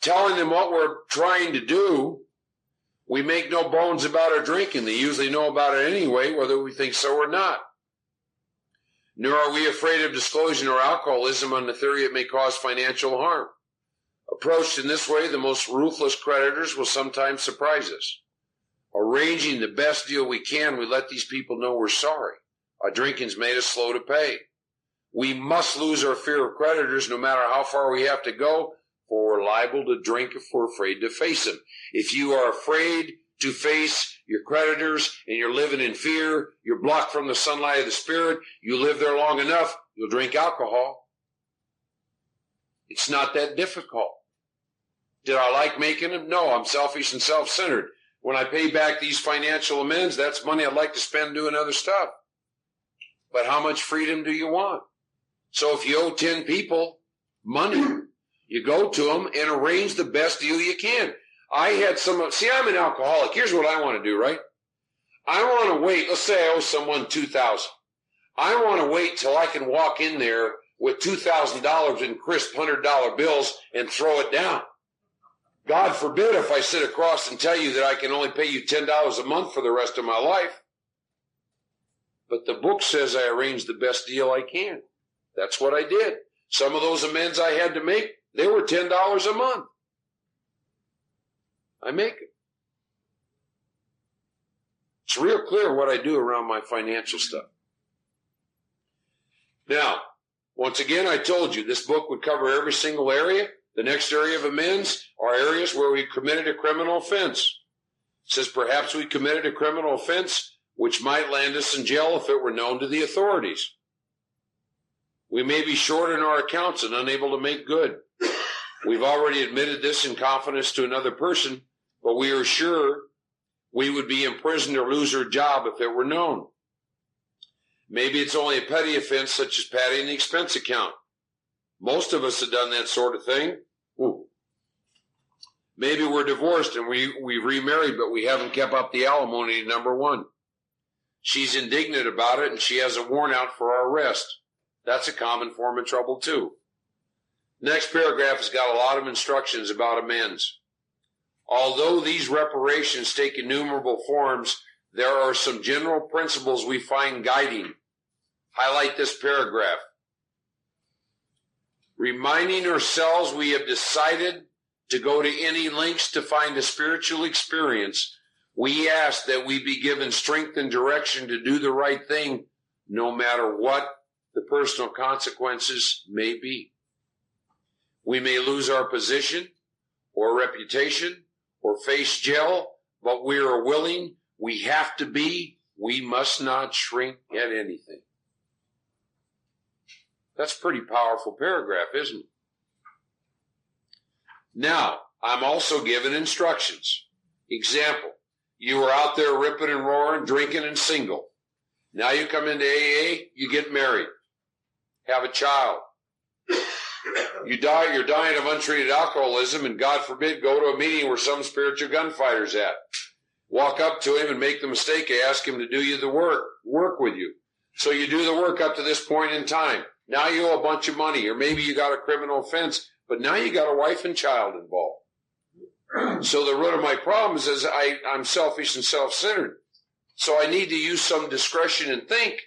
Telling them what we're trying to do, we make no bones about our drinking. They usually know about it anyway, whether we think so or not. Nor are we afraid of disclosing our alcoholism on the theory it may cause financial harm. Approached in this way, the most ruthless creditors will sometimes surprise us. Arranging the best deal we can, we let these people know we're sorry. Our drinking's made us slow to pay. We must lose our fear of creditors no matter how far we have to go, we're liable to drink if we're afraid to face them. If you are afraid to face your creditors and you're living in fear, you're blocked from the sunlight of the spirit, you live there long enough, you'll drink alcohol. It's not that difficult. Did I like making them? No, I'm selfish and self-centered. When I pay back these financial amends, that's money I'd like to spend doing other stuff. But how much freedom do you want? So if you owe 10 people money. You go to them and arrange the best deal you can. I had some, see, I'm an alcoholic. Here's what I want to do, right? I want to wait. Let's say I owe someone 2000 I want to wait till I can walk in there with $2,000 in crisp $100 bills and throw it down. God forbid if I sit across and tell you that I can only pay you $10 a month for the rest of my life. But the book says I arranged the best deal I can. That's what I did. Some of those amends I had to make, they were $10 a month. I make it. It's real clear what I do around my financial stuff. Now, once again, I told you this book would cover every single area. The next area of amends are areas where we committed a criminal offense. It says perhaps we committed a criminal offense which might land us in jail if it were known to the authorities. We may be short in our accounts and unable to make good. We've already admitted this in confidence to another person, but we are sure we would be imprisoned or lose our job if it were known. Maybe it's only a petty offense such as padding the expense account. Most of us have done that sort of thing. Ooh. Maybe we're divorced and we, we've remarried, but we haven't kept up the alimony number one. She's indignant about it and she has a warrant out for our arrest. That's a common form of trouble too. Next paragraph has got a lot of instructions about amends. Although these reparations take innumerable forms, there are some general principles we find guiding. Highlight this paragraph. Reminding ourselves we have decided to go to any lengths to find a spiritual experience, we ask that we be given strength and direction to do the right thing no matter what the personal consequences may be. We may lose our position or reputation or face jail, but we are willing, we have to be, we must not shrink at anything. That's a pretty powerful paragraph, isn't it? Now, I'm also given instructions. Example, you were out there ripping and roaring, drinking and single. Now you come into AA, you get married, have a child. You die, you're dying of untreated alcoholism, and God forbid, go to a meeting where some spiritual gunfighter's at. Walk up to him and make the mistake, ask him to do you the work, work with you. So you do the work up to this point in time. Now you owe a bunch of money, or maybe you got a criminal offense, but now you got a wife and child involved. So the root of my problems is I, I'm selfish and self-centered. So I need to use some discretion and think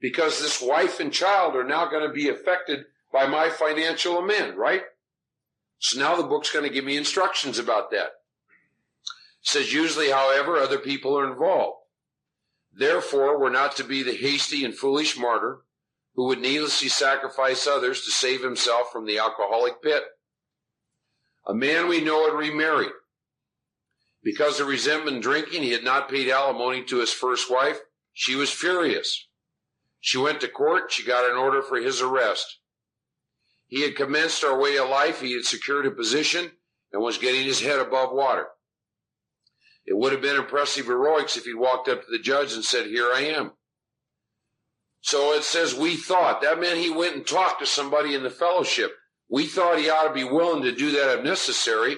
because this wife and child are now going to be affected by my financial amend, right? So now the book's going to give me instructions about that. It says usually, however, other people are involved. Therefore, we're not to be the hasty and foolish martyr who would needlessly sacrifice others to save himself from the alcoholic pit. A man we know had remarried. Because of resentment and drinking, he had not paid alimony to his first wife. She was furious. She went to court. She got an order for his arrest. He had commenced our way of life. He had secured a position and was getting his head above water. It would have been impressive heroics if he'd walked up to the judge and said, Here I am. So it says, We thought. That meant he went and talked to somebody in the fellowship. We thought he ought to be willing to do that if necessary,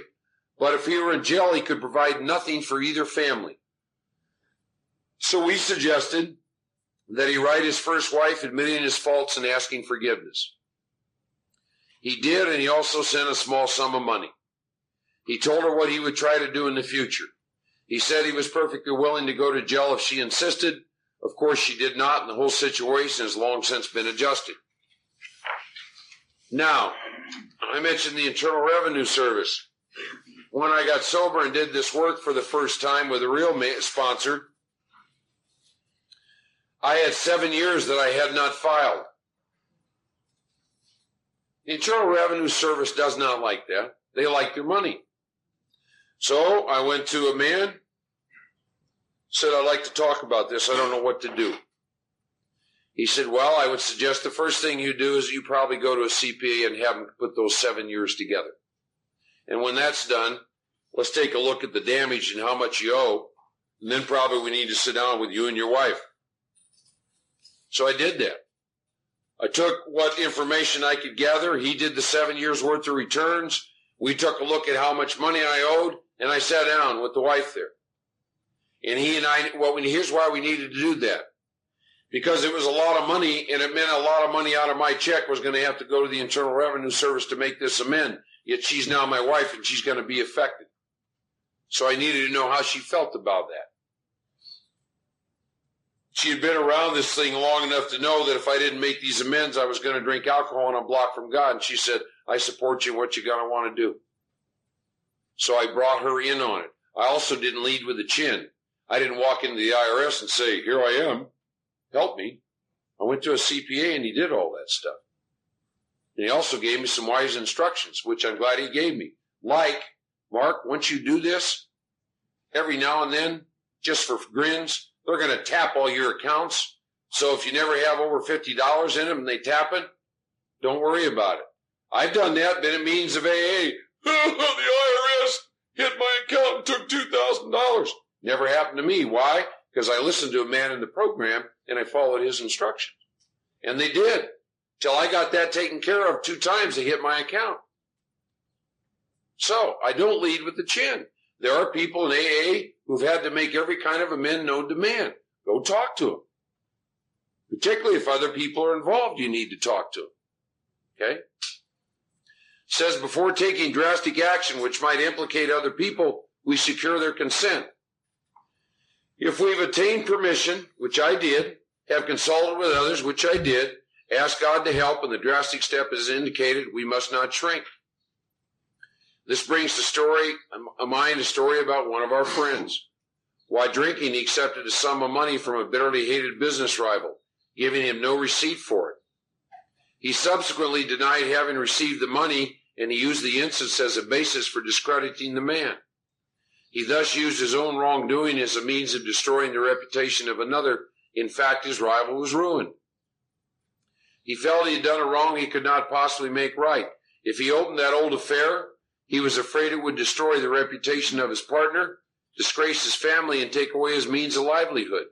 but if he were in jail, he could provide nothing for either family. So we suggested that he write his first wife admitting his faults and asking forgiveness. He did, and he also sent a small sum of money. He told her what he would try to do in the future. He said he was perfectly willing to go to jail if she insisted. Of course, she did not, and the whole situation has long since been adjusted. Now, I mentioned the Internal Revenue Service. When I got sober and did this work for the first time with a real sponsor, I had seven years that I had not filed. The Internal Revenue Service does not like that. They like their money. So I went to a man, said, I'd like to talk about this. I don't know what to do. He said, Well, I would suggest the first thing you do is you probably go to a CPA and have them put those seven years together. And when that's done, let's take a look at the damage and how much you owe. And then probably we need to sit down with you and your wife. So I did that. I took what information I could gather. He did the seven years worth of returns. We took a look at how much money I owed, and I sat down with the wife there. And he and I, well, here's why we needed to do that. Because it was a lot of money, and it meant a lot of money out of my check was going to have to go to the Internal Revenue Service to make this amend. Yet she's now my wife, and she's going to be affected. So I needed to know how she felt about that she had been around this thing long enough to know that if I didn't make these amends, I was going to drink alcohol and I'm blocked from God. And she said, I support you what you're going to want to do. So I brought her in on it. I also didn't lead with a chin. I didn't walk into the IRS and say, here I am. Help me. I went to a CPA and he did all that stuff. And he also gave me some wise instructions, which I'm glad he gave me. Like, Mark, once you do this, every now and then, just for grins, they're going to tap all your accounts. So if you never have over $50 in them and they tap it, don't worry about it. I've done that, been at meetings of AA. [LAUGHS] the IRS hit my account and took $2,000. Never happened to me. Why? Because I listened to a man in the program and I followed his instructions. And they did. Till I got that taken care of two times, they hit my account. So I don't lead with the chin. There are people in AA who've had to make every kind of amend known to man. Go talk to them. Particularly if other people are involved, you need to talk to them. Okay? says before taking drastic action which might implicate other people, we secure their consent. If we've attained permission, which I did, have consulted with others, which I did, ask God to help, and the drastic step is indicated, we must not shrink. This brings to story, um, a mind a story about one of our friends. While drinking, he accepted a sum of money from a bitterly hated business rival, giving him no receipt for it. He subsequently denied having received the money, and he used the instance as a basis for discrediting the man. He thus used his own wrongdoing as a means of destroying the reputation of another. In fact, his rival was ruined. He felt he had done a wrong he could not possibly make right. If he opened that old affair, he was afraid it would destroy the reputation of his partner, disgrace his family, and take away his means of livelihood.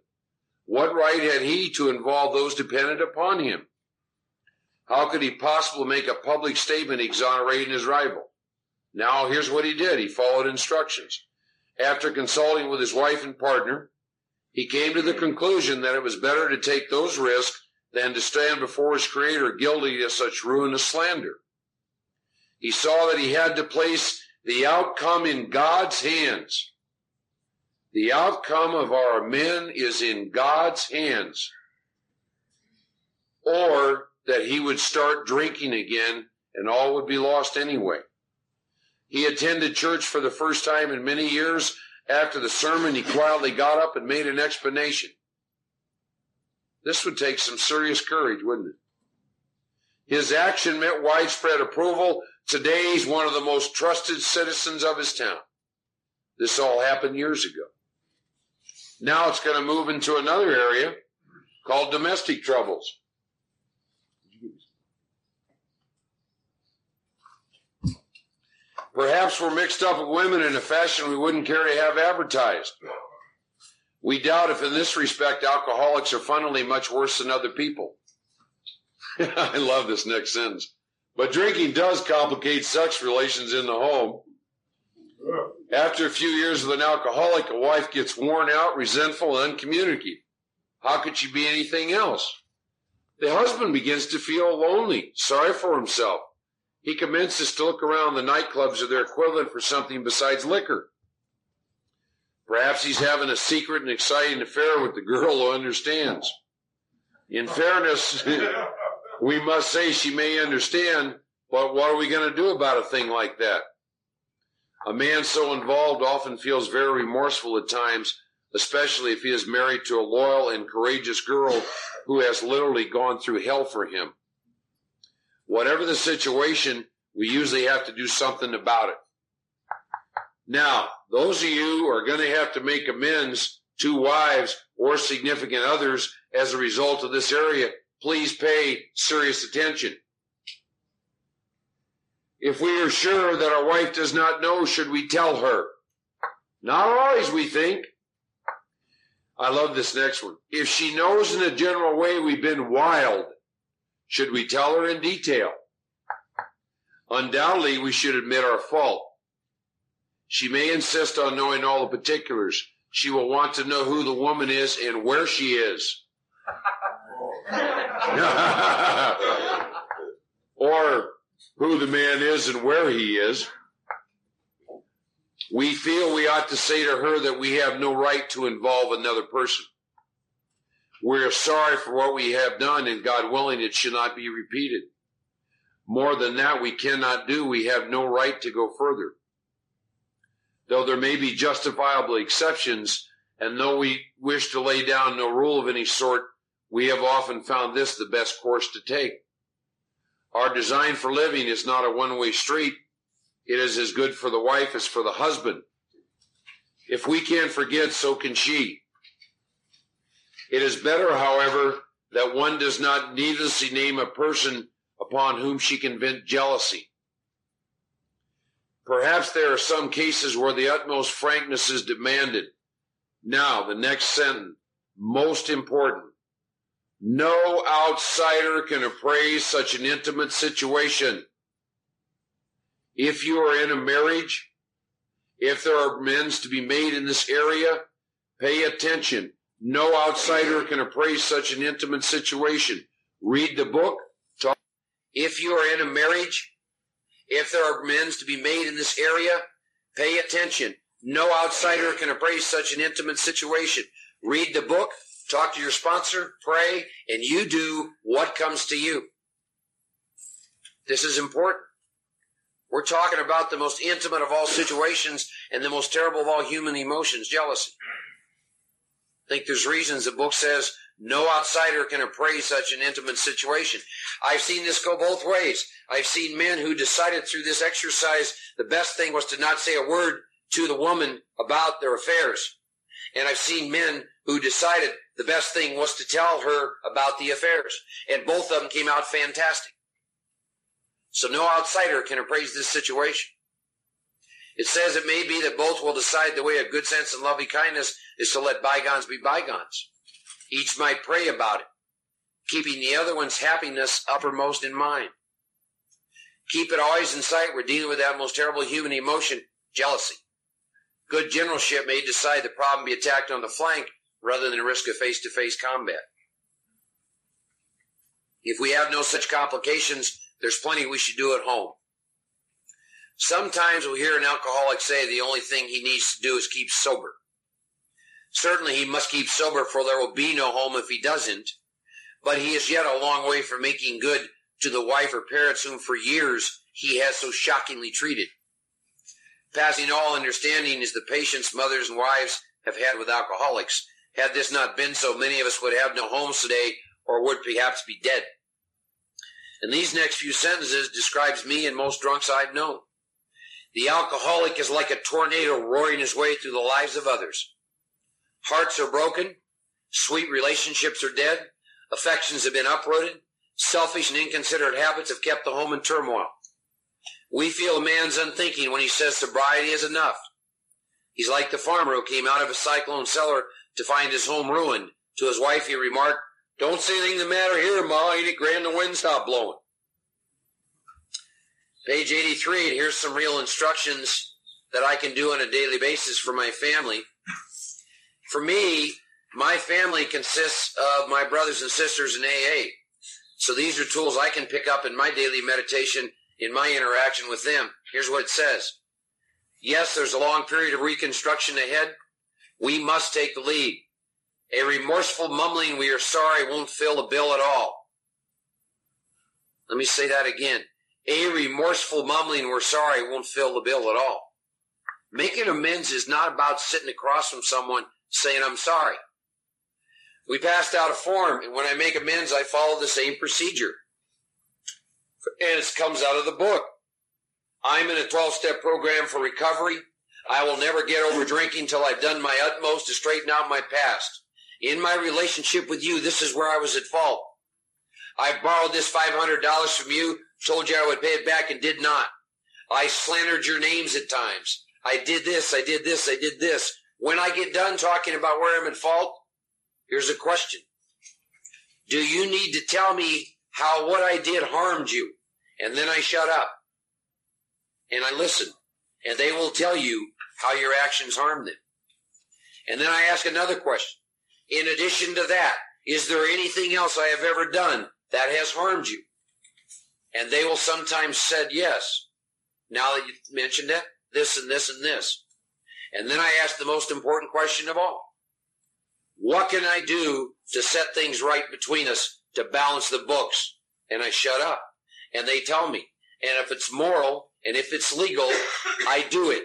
What right had he to involve those dependent upon him? How could he possibly make a public statement exonerating his rival? Now, here's what he did. He followed instructions. After consulting with his wife and partner, he came to the conclusion that it was better to take those risks than to stand before his creator guilty of such ruinous slander. He saw that he had to place the outcome in God's hands. The outcome of our men is in God's hands. Or that he would start drinking again and all would be lost anyway. He attended church for the first time in many years. After the sermon, he quietly got up and made an explanation. This would take some serious courage, wouldn't it? His action met widespread approval Today he's one of the most trusted citizens of his town. This all happened years ago. Now it's going to move into another area called domestic troubles. Perhaps we're mixed up with women in a fashion we wouldn't care to have advertised. We doubt if in this respect alcoholics are fundamentally much worse than other people. [LAUGHS] I love this next sentence. But drinking does complicate sex relations in the home. After a few years with an alcoholic, a wife gets worn out, resentful, and uncommunicative. How could she be anything else? The husband begins to feel lonely, sorry for himself. He commences to look around the nightclubs or their equivalent for something besides liquor. Perhaps he's having a secret and exciting affair with the girl who understands. In fairness, [LAUGHS] we must say she may understand, but what are we going to do about a thing like that? A man so involved often feels very remorseful at times, especially if he is married to a loyal and courageous girl who has literally gone through hell for him. Whatever the situation, we usually have to do something about it. Now, those of you who are going to have to make amends to wives or significant others as a result of this area, please pay serious attention. If we are sure that our wife does not know, should we tell her? Not always, we think. I love this next one. If she knows in a general way we've been wild, Should we tell her in detail? Undoubtedly, we should admit our fault. She may insist on knowing all the particulars. She will want to know who the woman is and where she is. [LAUGHS] or who the man is and where he is. We feel we ought to say to her that we have no right to involve another person. We're sorry for what we have done and God willing it should not be repeated. More than that we cannot do. We have no right to go further. Though there may be justifiable exceptions and though we wish to lay down no rule of any sort, we have often found this the best course to take. Our design for living is not a one-way street. It is as good for the wife as for the husband. If we can't forget, so can she. It is better, however, that one does not needlessly name a person upon whom she can vent jealousy. Perhaps there are some cases where the utmost frankness is demanded. Now, the next sentence, most important. No outsider can appraise such an intimate situation. If you are in a marriage, if there are amends to be made in this area, pay attention. No outsider can appraise such an intimate situation. Read the book. Talk. If you are in a marriage, if there are amends to be made in this area, pay attention. No outsider can appraise such an intimate situation. Read the book, talk to your sponsor, pray, and you do what comes to you. This is important. We're talking about the most intimate of all situations and the most terrible of all human emotions, jealousy. I think there's reasons the book says no outsider can appraise such an intimate situation. I've seen this go both ways. I've seen men who decided through this exercise the best thing was to not say a word to the woman about their affairs. And I've seen men who decided the best thing was to tell her about the affairs. And both of them came out fantastic. So no outsider can appraise this situation. It says it may be that both will decide the way of good sense and loving kindness is to let bygones be bygones. Each might pray about it, keeping the other one's happiness uppermost in mind. Keep it always in sight. We're dealing with that most terrible human emotion, jealousy. Good generalship may decide the problem be attacked on the flank rather than risk a face-to-face combat. If we have no such complications, there's plenty we should do at home. Sometimes we hear an alcoholic say the only thing he needs to do is keep sober. Certainly he must keep sober for there will be no home if he doesn't, but he is yet a long way from making good to the wife or parents whom for years he has so shockingly treated. Passing all understanding is the patience mothers and wives have had with alcoholics. Had this not been so, many of us would have no homes today or would perhaps be dead. And these next few sentences describes me and most drunks I've known. The alcoholic is like a tornado roaring his way through the lives of others. Hearts are broken. Sweet relationships are dead. Affections have been uprooted. Selfish and inconsiderate habits have kept the home in turmoil. We feel a man's unthinking when he says sobriety is enough. He's like the farmer who came out of a cyclone cellar to find his home ruined. To his wife he remarked, don't see anything the matter here, Ma. Ain't it grand the wind stopped blowing? Page 83, and here's some real instructions that I can do on a daily basis for my family. For me, my family consists of my brothers and sisters in AA. So these are tools I can pick up in my daily meditation in my interaction with them. Here's what it says. Yes, there's a long period of reconstruction ahead. We must take the lead. A remorseful mumbling, we are sorry, won't fill the bill at all. Let me say that again. A remorseful mumbling, we're sorry, won't fill the bill at all. Making amends is not about sitting across from someone saying, I'm sorry. We passed out a form, and when I make amends, I follow the same procedure. And it comes out of the book. I'm in a 12 step program for recovery. I will never get over drinking till I've done my utmost to straighten out my past. In my relationship with you, this is where I was at fault. I borrowed this $500 from you Told you I would pay it back and did not. I slandered your names at times. I did this, I did this, I did this. When I get done talking about where I'm at fault, here's a question. Do you need to tell me how what I did harmed you. And then I shut up and I listen and they will tell you how your actions harmed them. And then I ask another question. In addition to that, is there anything else I have ever done that has harmed you? And they will sometimes said yes. Now that you mentioned it, this and this and this. And then I ask the most important question of all. What can I do to set things right between us to balance the books? And I shut up. And they tell me. And if it's moral and if it's legal, I do it.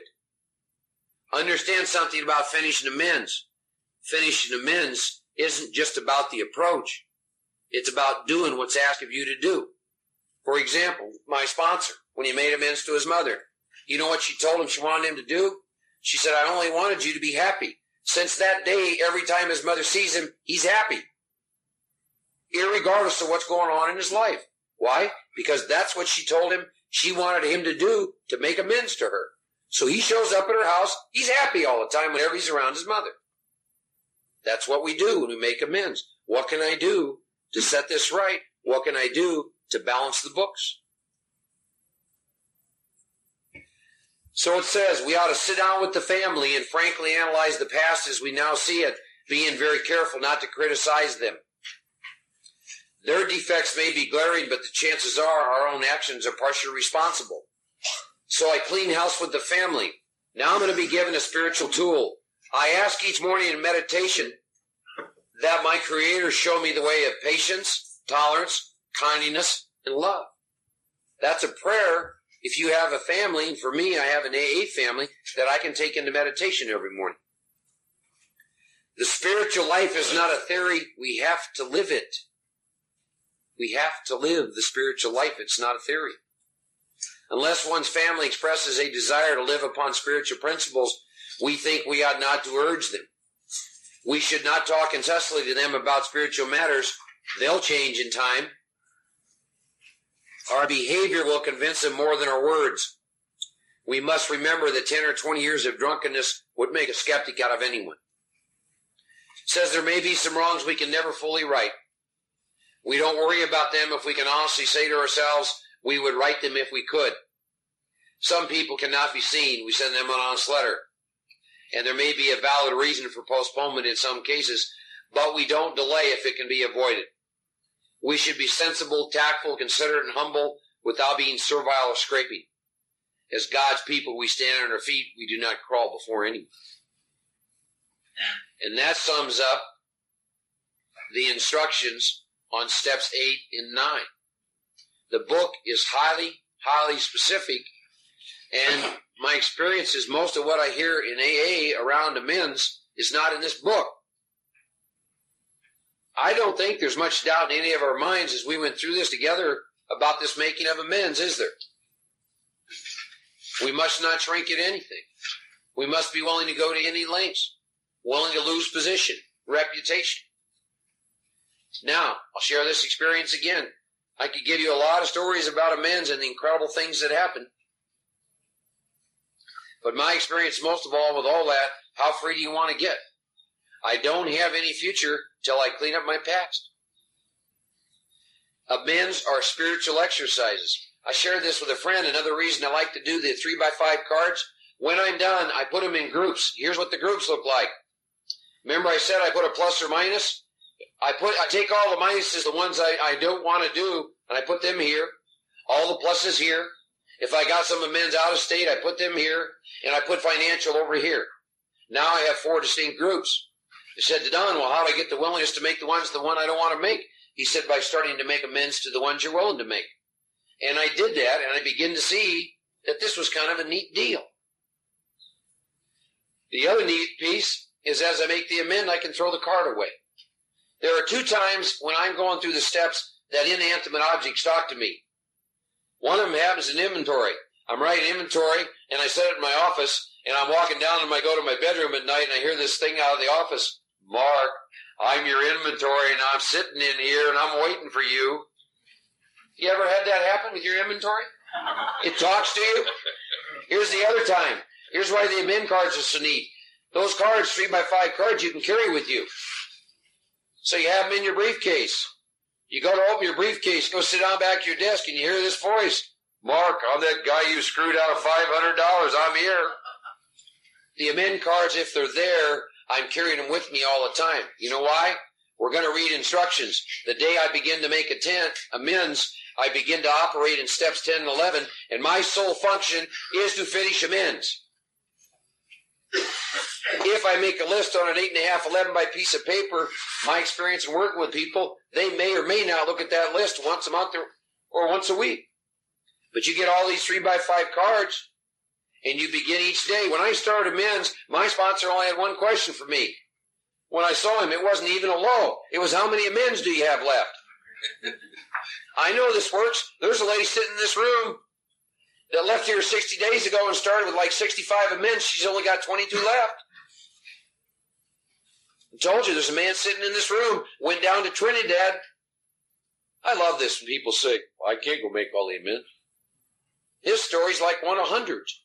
Understand something about finishing amends. Finishing amends isn't just about the approach. It's about doing what's asked of you to do. For example, my sponsor, when he made amends to his mother, you know what she told him she wanted him to do? She said, I only wanted you to be happy. Since that day, every time his mother sees him, he's happy. Irregardless of what's going on in his life. Why? Because that's what she told him she wanted him to do to make amends to her. So he shows up at her house. He's happy all the time whenever he's around his mother. That's what we do when we make amends. What can I do to set this right? What can I do to balance the books? So it says we ought to sit down with the family and frankly analyze the past as we now see it, being very careful not to criticize them. Their defects may be glaring, but the chances are our own actions are partially responsible. So I clean house with the family. Now I'm going to be given a spiritual tool. I ask each morning in meditation that my Creator show me the way of patience, tolerance, kindness, and love. That's a prayer if you have a family, and for me, I have an AA family that I can take into meditation every morning. The spiritual life is not a theory. We have to live it. We have to live the spiritual life. It's not a theory. Unless one's family expresses a desire to live upon spiritual principles, we think we ought not to urge them. We should not talk incessantly to them about spiritual matters. They'll change in time. Our behavior will convince them more than our words. We must remember that 10 or 20 years of drunkenness would make a skeptic out of anyone. Says there may be some wrongs we can never fully right. We don't worry about them if we can honestly say to ourselves, we would write them if we could. Some people cannot be seen. We send them an honest letter. And there may be a valid reason for postponement in some cases, but we don't delay if it can be avoided. We should be sensible, tactful, considerate, and humble without being servile or scraping. As God's people, we stand on our feet. We do not crawl before anyone. And that sums up the instructions on steps eight and nine. The book is highly, highly specific. And my experience is most of what I hear in AA around amends is not in this book. I don't think there's much doubt in any of our minds as we went through this together about this making of amends, is there? We must not shrink at anything. We must be willing to go to any lengths, willing to lose position, reputation. Now, I'll share this experience again. I could give you a lot of stories about amends and the incredible things that happen. But my experience, most of all, with all that, how free do you want to get? I don't have any future till I clean up my past. Amends are spiritual exercises. I shared this with a friend. Another reason I like to do the three by five cards. When I'm done, I put them in groups. Here's what the groups look like. Remember I said I put a plus or minus? I put, I take all the minuses, the ones I, I don't want to do, and I put them here. All the pluses here. If I got some amends out of state, I put them here, and I put financial over here. Now I have four distinct groups. I said to Don, well, how do I get the willingness to make the ones the one I don't want to make? He said, by starting to make amends to the ones you're willing to make. And I did that, and I begin to see that this was kind of a neat deal. The other neat piece is as I make the amend, I can throw the card away. There are two times when I'm going through the steps that inanimate objects talk to me. One of them happens in inventory. I'm writing inventory, and I set it in my office, and I'm walking down and I go to my bedroom at night, and I hear this thing out of the office. Mark, I'm your inventory and I'm sitting in here and I'm waiting for you. You ever had that happen with your inventory? It talks to you. Here's the other time. Here's why the amend cards are so neat. Those cards, three by five cards, you can carry with you. So you have them in your briefcase. You go to open your briefcase, go sit down back at your desk, and you hear this voice. Mark, I'm that guy you screwed out of $500. I'm here. The amend cards, if they're there, I'm carrying them with me all the time. You know why? We're going to read instructions. The day I begin to make a tent, amends, I begin to operate in steps 10 and 11, and my sole function is to finish amends. If I make a list on an 8.5, 11 by piece of paper, my experience in working with people, they may or may not look at that list once a month or, or once a week. But you get all these 3 by 5 cards, and you begin each day. When I started amends, my sponsor only had one question for me. When I saw him, it wasn't even a low. It was how many amends do you have left? [LAUGHS] I know this works. There's a lady sitting in this room that left here 60 days ago and started with like 65 amends. She's only got 22 left. I told you there's a man sitting in this room, went down to Trinidad. I love this when people say, I can't go make all the amends. His story's like one of hundreds.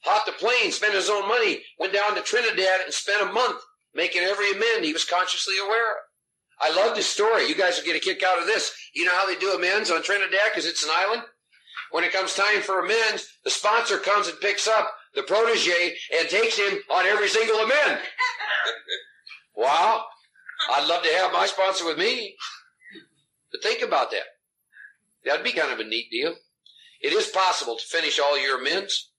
Hopped a plane, spent his own money, went down to Trinidad and spent a month making every amend he was consciously aware of. I love this story. You guys will get a kick out of this. You know how they do amends on Trinidad because it's an island? When it comes time for amends, the sponsor comes and picks up the protege and takes him on every single amend. [LAUGHS] wow. I'd love to have my sponsor with me. But think about that. That'd be kind of a neat deal. It is possible to finish all your amends.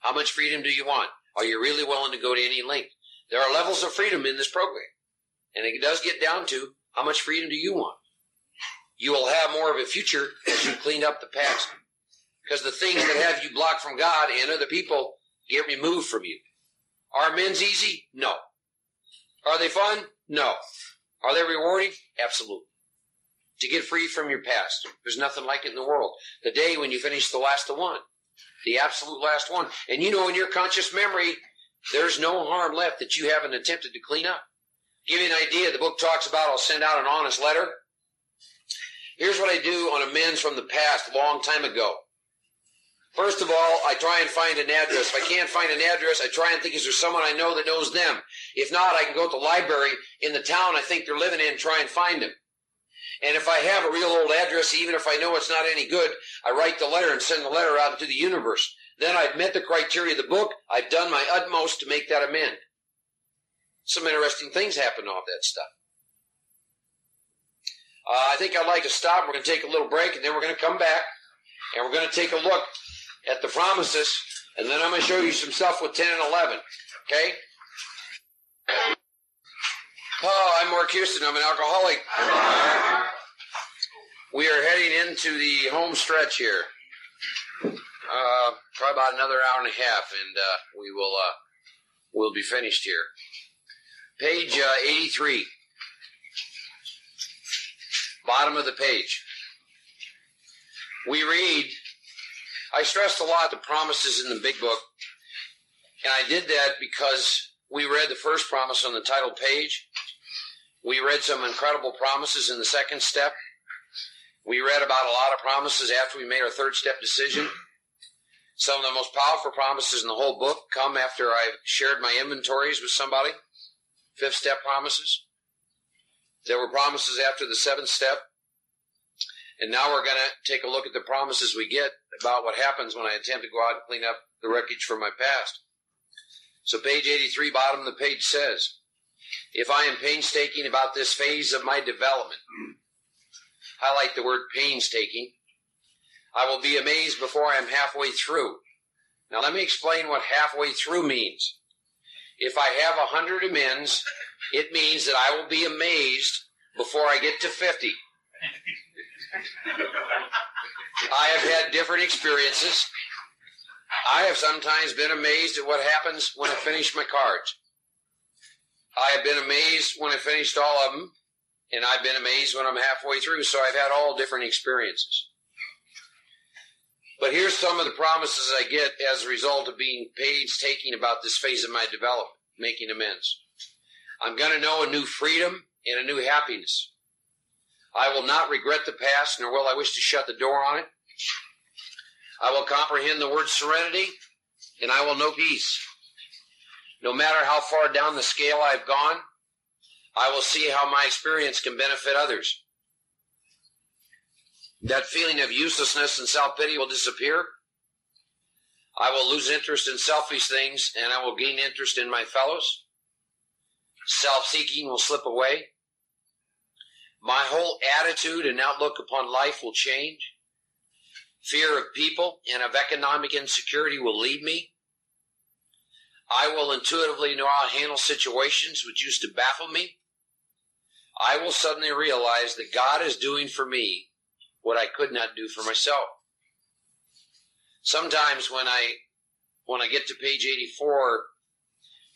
How much freedom do you want? Are you really willing to go to any length? There are levels of freedom in this program. And it does get down to how much freedom do you want? You will have more of a future as you clean up the past. Because the things that have you blocked from God and other people get removed from you. Are men's easy? No. Are they fun? No. Are they rewarding? Absolutely. To get free from your past. There's nothing like it in the world. The day when you finish the last one. The absolute last one. And you know in your conscious memory, there's no harm left that you haven't attempted to clean up. Give you an idea, the book talks about I'll send out an honest letter. Here's what I do on amends from the past, long time ago. First of all, I try and find an address. If I can't find an address, I try and think, is there someone I know that knows them? If not, I can go to the library in the town I think they're living in and try and find them. And if I have a real old address, even if I know it's not any good, I write the letter and send the letter out into the universe. Then I've met the criteria of the book. I've done my utmost to make that amend. Some interesting things happen off that stuff. Uh, I think I'd like to stop. We're going to take a little break and then we're going to come back and we're going to take a look at the promises and then I'm going to show you some stuff with 10 and 11. Okay? Oh, I'm Mark Houston. I'm an alcoholic. We are heading into the home stretch here. Uh, probably about another hour and a half, and uh, we will uh, we'll be finished here. Page uh, 83, bottom of the page. We read. I stressed a lot the promises in the big book, and I did that because we read the first promise on the title page. We read some incredible promises in the second step. We read about a lot of promises after we made our third step decision. Some of the most powerful promises in the whole book come after I've shared my inventories with somebody. Fifth step promises. There were promises after the seventh step. And now we're going to take a look at the promises we get about what happens when I attempt to go out and clean up the wreckage from my past. So page 83, bottom of the page says, if I am painstaking about this phase of my development, highlight the word painstaking, I will be amazed before I am halfway through. Now let me explain what halfway through means. If I have a hundred amends, it means that I will be amazed before I get to 50. I have had different experiences. I have sometimes been amazed at what happens when I finish my cards. I have been amazed when I finished all of them, and I've been amazed when I'm halfway through. So I've had all different experiences. But here's some of the promises I get as a result of being painstaking about this phase of my development, making amends. I'm going to know a new freedom and a new happiness. I will not regret the past, nor will I wish to shut the door on it. I will comprehend the word serenity, and I will know peace. No matter how far down the scale I've gone, I will see how my experience can benefit others. That feeling of uselessness and self-pity will disappear. I will lose interest in selfish things and I will gain interest in my fellows. Self-seeking will slip away. My whole attitude and outlook upon life will change. Fear of people and of economic insecurity will leave me. I will intuitively know how to handle situations which used to baffle me. I will suddenly realize that God is doing for me what I could not do for myself. Sometimes when I when I get to page 84,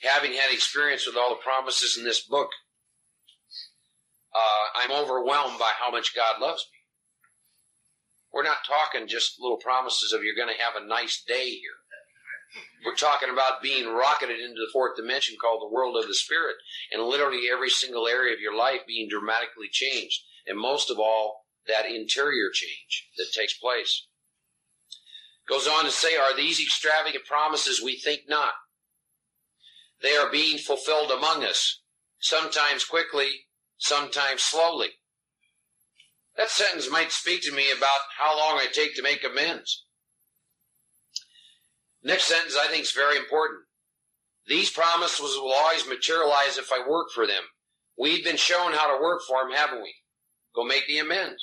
having had experience with all the promises in this book, uh, I'm overwhelmed by how much God loves me. We're not talking just little promises of you're going to have a nice day here. We're talking about being rocketed into the fourth dimension called the world of the spirit, and literally every single area of your life being dramatically changed, and most of all, that interior change that takes place. Goes on to say, are these extravagant promises we think not? They are being fulfilled among us, sometimes quickly, sometimes slowly. That sentence might speak to me about how long I take to make amends. Next sentence I think is very important. These promises will always materialize if I work for them. We've been shown how to work for them, haven't we? Go make the amends.